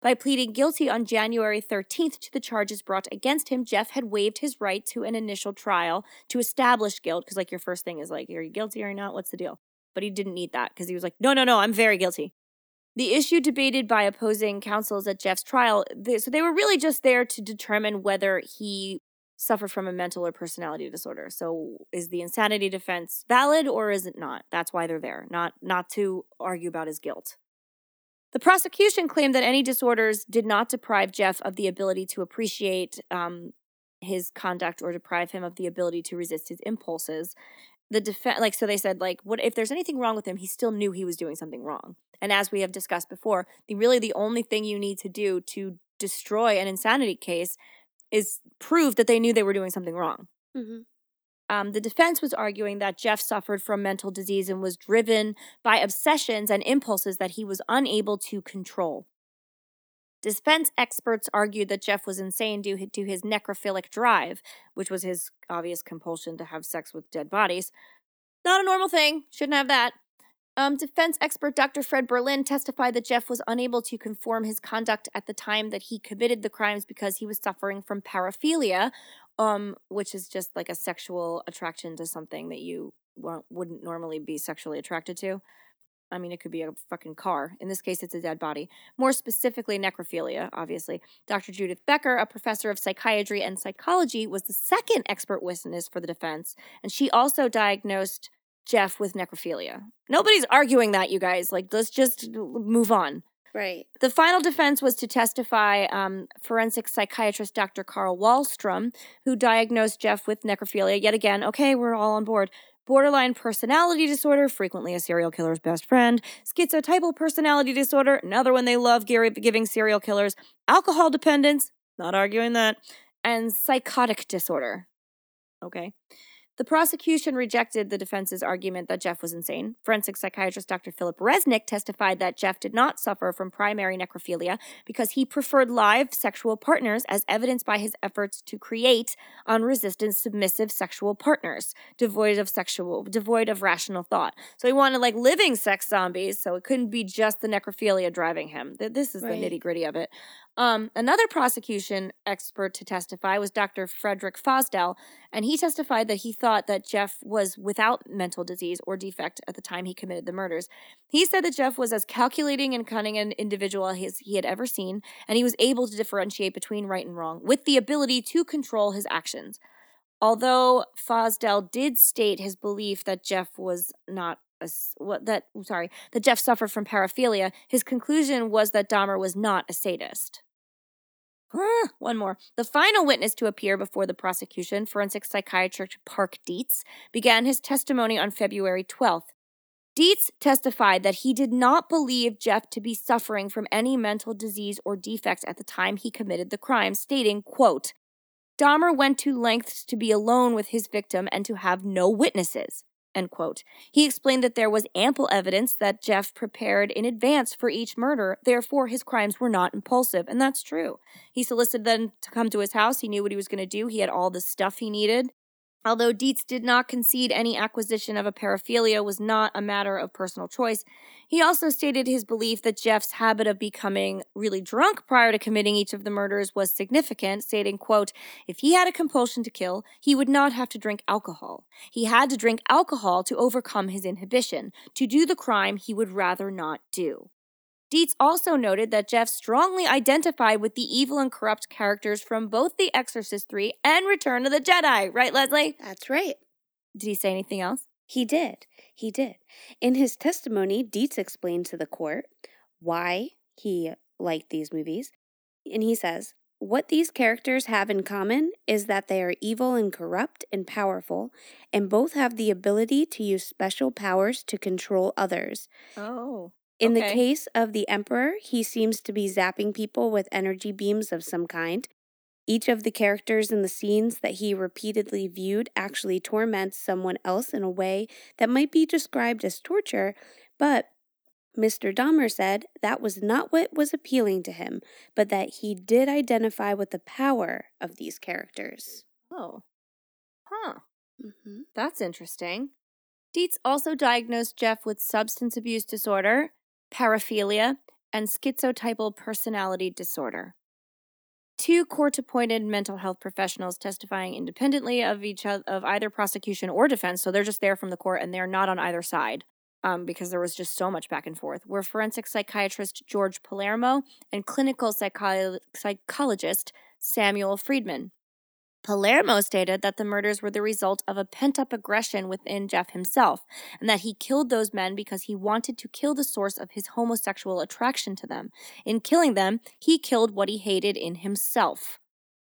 By pleading guilty on January 13th to the charges brought against him, Jeff had waived his right to an initial trial to establish guilt. Because, like, your first thing is, like, are you guilty or not? What's the deal? But he didn't need that because he was like, no, no, no, I'm very guilty. The issue debated by opposing counsels at Jeff's trial, they, so they were really just there to determine whether he suffered from a mental or personality disorder. So is the insanity defense valid or is it not? That's why they're there, not not to argue about his guilt. The prosecution claimed that any disorders did not deprive Jeff of the ability to appreciate um, his conduct or deprive him of the ability to resist his impulses. The defense, like, so they said, like, what if there's anything wrong with him? He still knew he was doing something wrong. And as we have discussed before, the really the only thing you need to do to destroy an insanity case is prove that they knew they were doing something wrong. Mm-hmm. Um, the defense was arguing that Jeff suffered from mental disease and was driven by obsessions and impulses that he was unable to control. Defense experts argued that Jeff was insane due to his necrophilic drive, which was his obvious compulsion to have sex with dead bodies. Not a normal thing, shouldn't have that. Um, defense expert Dr. Fred Berlin testified that Jeff was unable to conform his conduct at the time that he committed the crimes because he was suffering from paraphilia, um, which is just like a sexual attraction to something that you wouldn't normally be sexually attracted to. I mean, it could be a fucking car. In this case, it's a dead body. More specifically, necrophilia, obviously. Dr. Judith Becker, a professor of psychiatry and psychology, was the second expert witness for the defense, and she also diagnosed Jeff with necrophilia. Nobody's arguing that, you guys. Like, let's just move on. Right. The final defense was to testify um, forensic psychiatrist Dr. Carl Wahlstrom, who diagnosed Jeff with necrophilia. Yet again, okay, we're all on board. Borderline personality disorder, frequently a serial killer's best friend. Schizotypal personality disorder, another one they love giving serial killers. Alcohol dependence, not arguing that. And psychotic disorder. Okay. The prosecution rejected the defense's argument that Jeff was insane. Forensic psychiatrist Dr. Philip Resnick testified that Jeff did not suffer from primary necrophilia because he preferred live sexual partners, as evidenced by his efforts to create unresistant, submissive sexual partners, devoid of sexual, devoid of rational thought. So he wanted like living sex zombies, so it couldn't be just the necrophilia driving him. This is right. the nitty gritty of it. Um, another prosecution expert to testify was Dr. Frederick Fosdal, and he testified that he thought that Jeff was without mental disease or defect at the time he committed the murders. He said that Jeff was as calculating and cunning an individual as he had ever seen, and he was able to differentiate between right and wrong with the ability to control his actions. Although Fosdal did state his belief that Jeff was not a, what that sorry that Jeff suffered from paraphilia, his conclusion was that Dahmer was not a sadist. One more. The final witness to appear before the prosecution, forensic psychiatrist Park Dietz, began his testimony on February 12th. Dietz testified that he did not believe Jeff to be suffering from any mental disease or defects at the time he committed the crime, stating, quote, Dahmer went to lengths to be alone with his victim and to have no witnesses. End quote. He explained that there was ample evidence that Jeff prepared in advance for each murder, therefore his crimes were not impulsive, and that's true. He solicited them to come to his house. He knew what he was going to do. He had all the stuff he needed. Although Dietz did not concede any acquisition of a paraphilia was not a matter of personal choice, he also stated his belief that Jeff's habit of becoming really drunk prior to committing each of the murders was significant, stating, quote, if he had a compulsion to kill, he would not have to drink alcohol. He had to drink alcohol to overcome his inhibition, to do the crime he would rather not do. Dietz also noted that Jeff strongly identified with the evil and corrupt characters from both The Exorcist 3 and Return of the Jedi. Right, Leslie? That's right. Did he say anything else? He did. He did. In his testimony, Dietz explained to the court why he liked these movies. And he says, What these characters have in common is that they are evil and corrupt and powerful, and both have the ability to use special powers to control others. Oh. In okay. the case of the Emperor, he seems to be zapping people with energy beams of some kind. Each of the characters in the scenes that he repeatedly viewed actually torments someone else in a way that might be described as torture, but Mr. Dahmer said that was not what was appealing to him, but that he did identify with the power of these characters. Oh. Huh. Mm-hmm. That's interesting. Dietz also diagnosed Jeff with substance abuse disorder, paraphilia, and schizotypal personality disorder. Two court-appointed mental health professionals testifying independently of each other, of either prosecution or defense, so they're just there from the court and they're not on either side, um, because there was just so much back and forth. Were forensic psychiatrist George Palermo and clinical psychi- psychologist Samuel Friedman. Palermo stated that the murders were the result of a pent up aggression within Jeff himself, and that he killed those men because he wanted to kill the source of his homosexual attraction to them. In killing them, he killed what he hated in himself.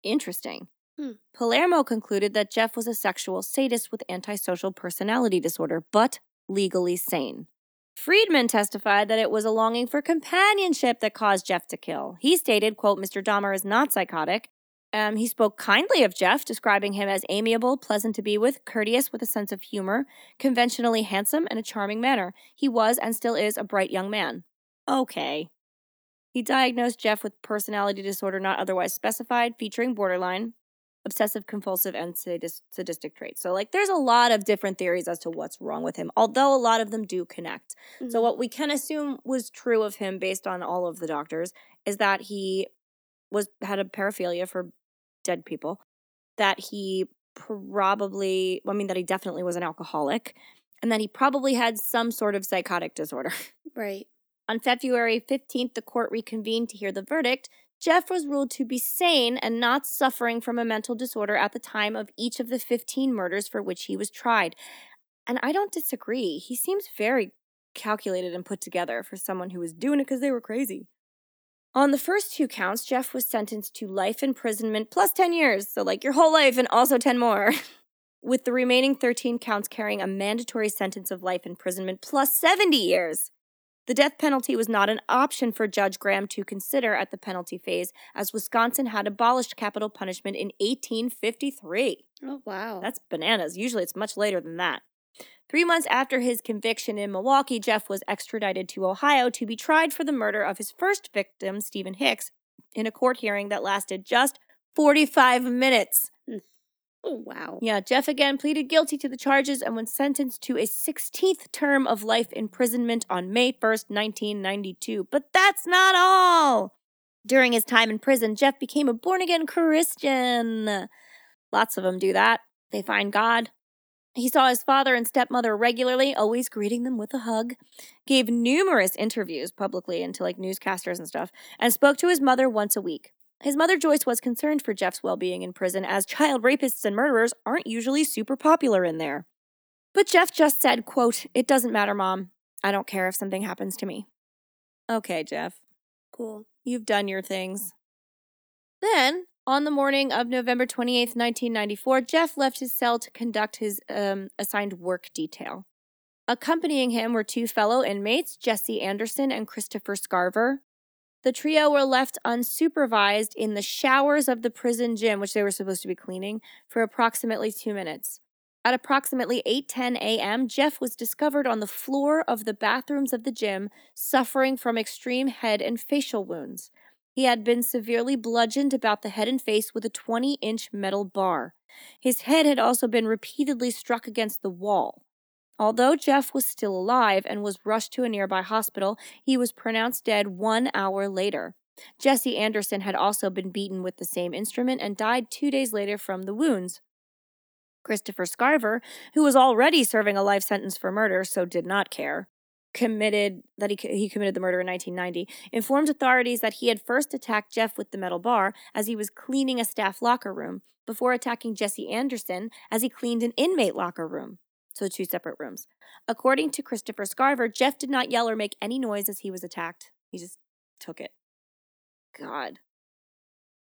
Interesting. Hmm. Palermo concluded that Jeff was a sexual sadist with antisocial personality disorder, but legally sane. Friedman testified that it was a longing for companionship that caused Jeff to kill. He stated, quote, Mr. Dahmer is not psychotic. Um, he spoke kindly of Jeff, describing him as amiable, pleasant to be with, courteous with a sense of humor, conventionally handsome, and a charming manner. He was and still is a bright young man. Okay. He diagnosed Jeff with personality disorder not otherwise specified, featuring borderline, obsessive compulsive, and sadis- sadistic traits. So, like, there's a lot of different theories as to what's wrong with him, although a lot of them do connect. So, Mhm. what we can assume was true of him based on all of the doctors is that he was had a paraphilia for dead people, that he probably, I mean, that he definitely was an alcoholic, and that he probably had some sort of psychotic disorder. right. On February 15th, the court reconvened to hear the verdict. Jeff was ruled to be sane and not suffering from a mental disorder at the time of each of the 15 murders for which he was tried. And I don't disagree. He seems very calculated and put together for someone who was doing it because they were crazy. On the first two counts, Jeff was sentenced to life imprisonment plus 10 years, so like your whole life and also 10 more. With the remaining 13 counts carrying a mandatory sentence of life imprisonment plus 70 years. The death penalty was not an option for Judge Graham to consider at the penalty phase, as Wisconsin had abolished capital punishment in 1853. Oh, wow. That's bananas. Usually it's much later than that. Three months after his conviction in Milwaukee, Jeff was extradited to Ohio to be tried for the murder of his first victim, Stephen Hicks, in a court hearing that lasted just 45 minutes. Mm. oh, wow. Yeah, Jeff again pleaded guilty to the charges and was sentenced to a 16th term of life imprisonment on May 1st, 1992. But that's not all! During his time in prison, Jeff became a born again Christian. Lots of them do that. They find God. He saw his father and stepmother regularly, always greeting them with a hug, gave numerous interviews publicly and to like newscasters and stuff, and spoke to his mother once a week. His mother Joyce was concerned for Jeff's well being in prison, as child rapists and murderers aren't usually super popular in there. But Jeff just said, quote, It doesn't matter, Mom. I don't care if something happens to me. Okay, Jeff. Cool. You've done your things. Then, on the morning of November 28th, 1994, Jeff left his cell to conduct his um, assigned work detail. Accompanying him were two fellow inmates, Jesse Anderson and Christopher Scarver. The trio were left unsupervised in the showers of the prison gym, which they were supposed to be cleaning, for approximately two minutes. At approximately 8:10 a.m., Jeff was discovered on the floor of the bathrooms of the gym, suffering from extreme head and facial wounds. He had been severely bludgeoned about the head and face with a 20 inch metal bar. His head had also been repeatedly struck against the wall. Although Jeff was still alive and was rushed to a nearby hospital, he was pronounced dead one hour later. Jesse Anderson had also been beaten with the same instrument and died two days later from the wounds. Christopher Scarver, who was already serving a life sentence for murder, so did not care, committed that he he committed the murder in 1990, informed authorities that he had first attacked Jeff with the metal bar as he was cleaning a staff locker room before attacking Jesse Anderson as he cleaned an inmate locker room. So two separate rooms. According to Christopher Scarver, Jeff did not yell or make any noise as he was attacked. He just took it. God.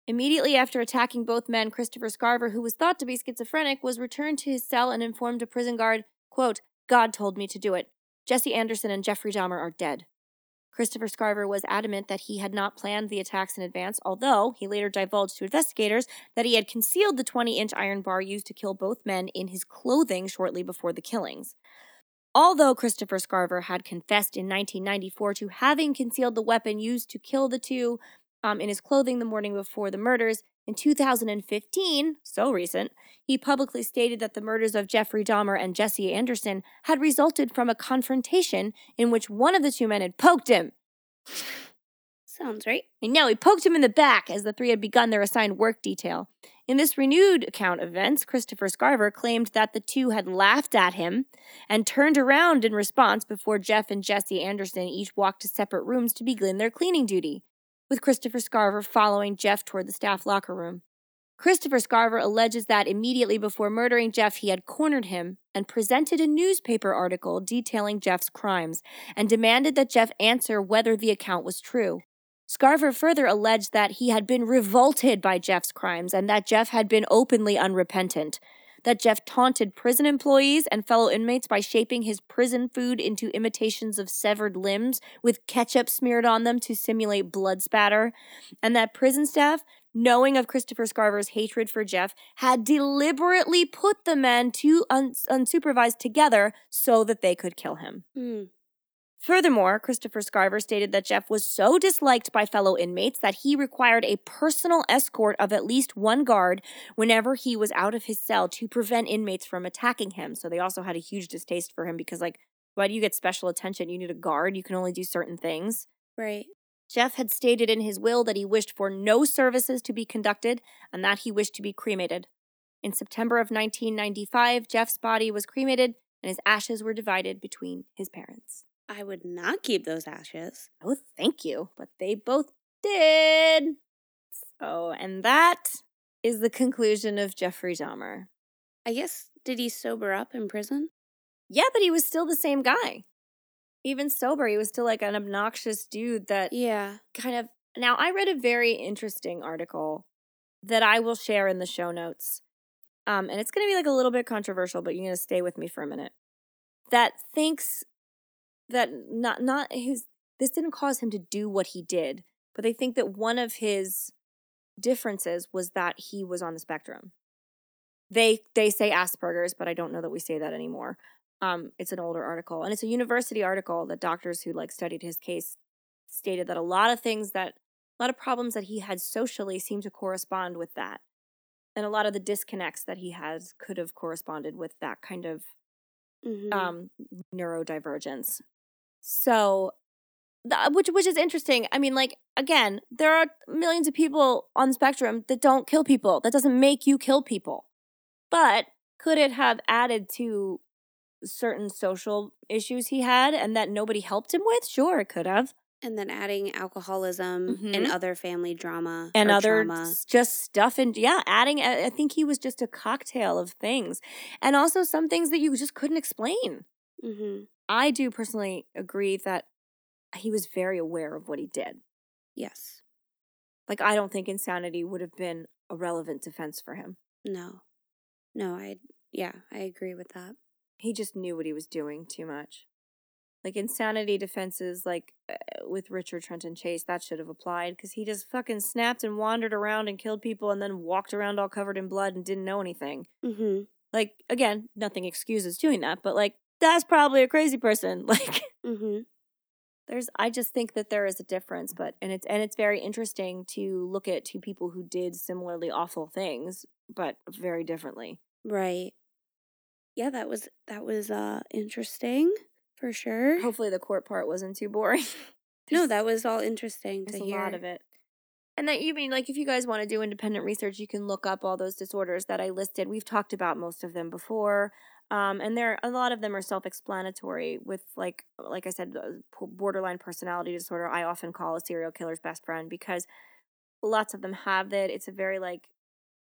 Immediately after attacking both men, Christopher Scarver, who was thought to be schizophrenic, was returned to his cell and informed a prison guard, quote, God told me to do it. Jesse Anderson and Jeffrey Dahmer are dead. Christopher Scarver was adamant that he had not planned the attacks in advance, although he later divulged to investigators that he had concealed the 20 inch iron bar used to kill both men in his clothing shortly before the killings. Although Christopher Scarver had confessed in 1994 to having concealed the weapon used to kill the two um, in his clothing the morning before the murders, in 2015, so recent, he publicly stated that the murders of Jeffrey Dahmer and Jesse Anderson had resulted from a confrontation in which one of the two men had poked him. Sounds right. And now he poked him in the back as the three had begun their assigned work detail. In this renewed account of events, Christopher Scarver claimed that the two had laughed at him and turned around in response before Jeff and Jesse Anderson each walked to separate rooms to begin their cleaning duty, with Christopher Scarver following Jeff toward the staff locker room. Christopher Scarver alleges that immediately before murdering Jeff, he had cornered him and presented a newspaper article detailing Jeff's crimes and demanded that Jeff answer whether the account was true. Scarver further alleged that he had been revolted by Jeff's crimes and that Jeff had been openly unrepentant. That Jeff taunted prison employees and fellow inmates by shaping his prison food into imitations of severed limbs with ketchup smeared on them to simulate blood spatter. And that prison staff, knowing of Christopher Scarver's hatred for Jeff, had deliberately put the men two un- unsupervised together so that they could kill him. Mm. Furthermore, Christopher Scarver stated that Jeff was so disliked by fellow inmates that he required a personal escort of at least one guard whenever he was out of his cell to prevent inmates from attacking him. So they also had a huge distaste for him because, like, why do you get special attention? You need a guard, you can only do certain things. Right. Jeff had stated in his will that he wished for no services to be conducted and that he wished to be cremated. In September of 1995, Jeff's body was cremated and his ashes were divided between his parents. I would not keep those ashes. Oh, thank you. But they both did. So, and that is the conclusion of Jeffrey Dahmer. I guess, did he sober up in prison? Yeah, but he was still the same guy. Even sober, he was still like an obnoxious dude that Yeah. kind of. Now, I read a very interesting article that I will share in the show notes. Um, and it's going to be like a little bit controversial, but you're going to stay with me for a minute. That thinks that not not his this didn't cause him to do what he did, but they think that one of his differences was that he was on the spectrum. They they say Asperger's, but I don't know that we say that anymore. Um, it's an older article, and it's a university article that doctors who like studied his case stated that a lot of things that a lot of problems that he had socially seem to correspond with that, and a lot of the disconnects that he has could have corresponded with that kind of Mhm. um neurodivergence. So which which is interesting. I mean like again, there are millions of people on the spectrum that don't kill people. That doesn't make you kill people. But could it have added to certain social issues he had and that nobody helped him with? Sure, it could have. and then adding alcoholism and Mhm. other family drama And other trauma. just stuff and yeah, adding I think he was just a cocktail of things. And also some things that you just couldn't explain. hmm I do personally agree that he was very aware of what he did. Yes. Like, I don't think insanity would have been a relevant defense for him. No. No, I, yeah, I agree with that. He just knew what he was doing too much. Like, insanity defenses, like uh, with Richard Trenton Chase, that should have applied because he just fucking snapped and wandered around and killed people and then walked around all covered in blood and didn't know anything. hmm Like, again, nothing excuses doing that, but like, that's probably a crazy person. Like, hmm there's i just think that there is a difference but and it's and it's very interesting to look at two people who did similarly awful things but very differently Right. Yeah, that was, that was, uh, interesting for sure. hopefully the court part wasn't too boring No, that was all interesting to a hear. lot of it and that you mean like if you guys want to do independent research you can look up all those disorders that i listed we've talked about most of them before um, and there a lot of them are self-explanatory with like like i said borderline personality disorder. I often call a serial killer's best friend because lots of them have that it's a very like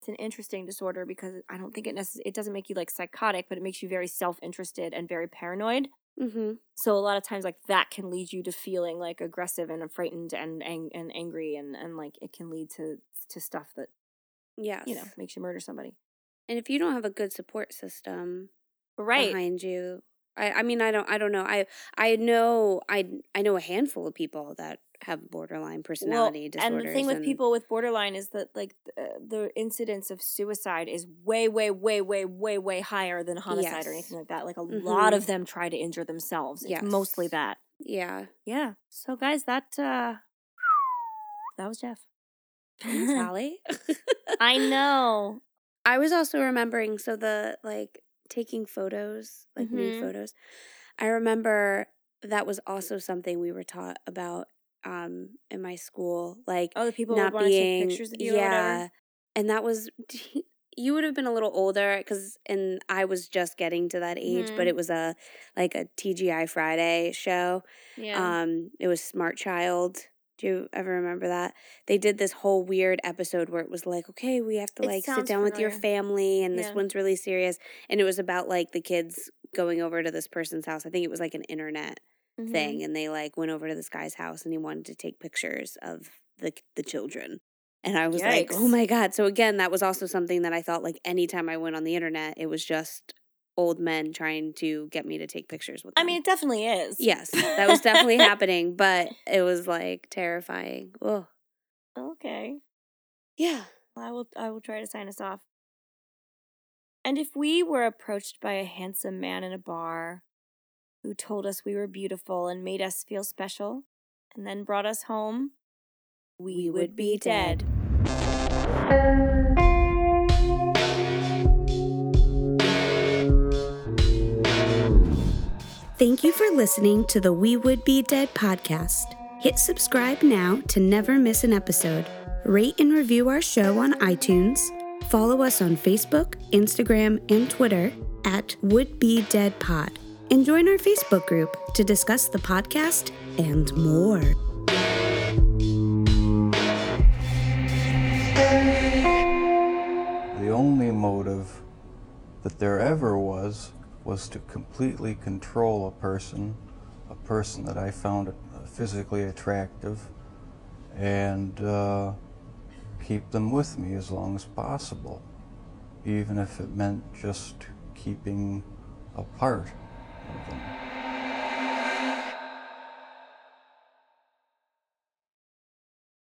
it's an interesting disorder because i don't think it necess- it doesn't make you like psychotic but it makes you very self-interested and very paranoid. Hmm so a lot of times like that can lead you to feeling like aggressive and frightened and and, and angry and and like it can lead to to stuff that Yes. you know makes you murder somebody. And if you don't have a good support system right behind you, I, I mean, I don't, I don't know. I, I know, I, I know a handful of people that have borderline personality well, disorders. And the thing with people with borderline is that like the, the incidence of suicide is way, way, way, way, way, way higher than homicide Yes. or anything like that. Like a Mhm. lot of them try to injure themselves. It's mostly that. yeah. Yeah. So guys, that uh that was Jeff. Holly. I know. I was also remembering so the like taking photos, like nude Mhm. photos. I remember that was also something we were taught about um in my school, like Oh, the people not would want to being take pictures of you yeah. And that was you would have been a little older cuz and I was just getting to that age, but Mhm. it was a like a TGI Friday show. Yeah. Um, it was Smart Child. Do you ever remember that? They did this whole weird episode where it was like, okay, we have to It like sit down with your family, and this one's really serious. And it was about like the kids going over to this person's house. I think it was like an internet Mhm. thing, and they like went over to this guy's house, and he wanted to take pictures of the the children. And I was like, oh my god! So again, that was also something that I thought like anytime I went on the internet, it was just old men trying to get me to take pictures with them. I mean, it definitely is. Yes, that was definitely happening, but it was like terrifying. Oh, Okay. yeah. I will I will try to sign us off. And if we were approached by a handsome man in a bar who told us we were beautiful and made us feel special and then brought us home, we, We would, would be be dead. Thank you for listening to the We Would Be Dead podcast. Hit subscribe now to never miss an episode. Rate and review our show on iTunes. Follow us on Facebook, Instagram, and Twitter at Would Be Dead Pod. And join our Facebook group to discuss the podcast and more. The only motive that there ever was was to completely control a person, a person that I found physically attractive, and uh, keep them with me as long as possible, even if it meant just keeping a part of them.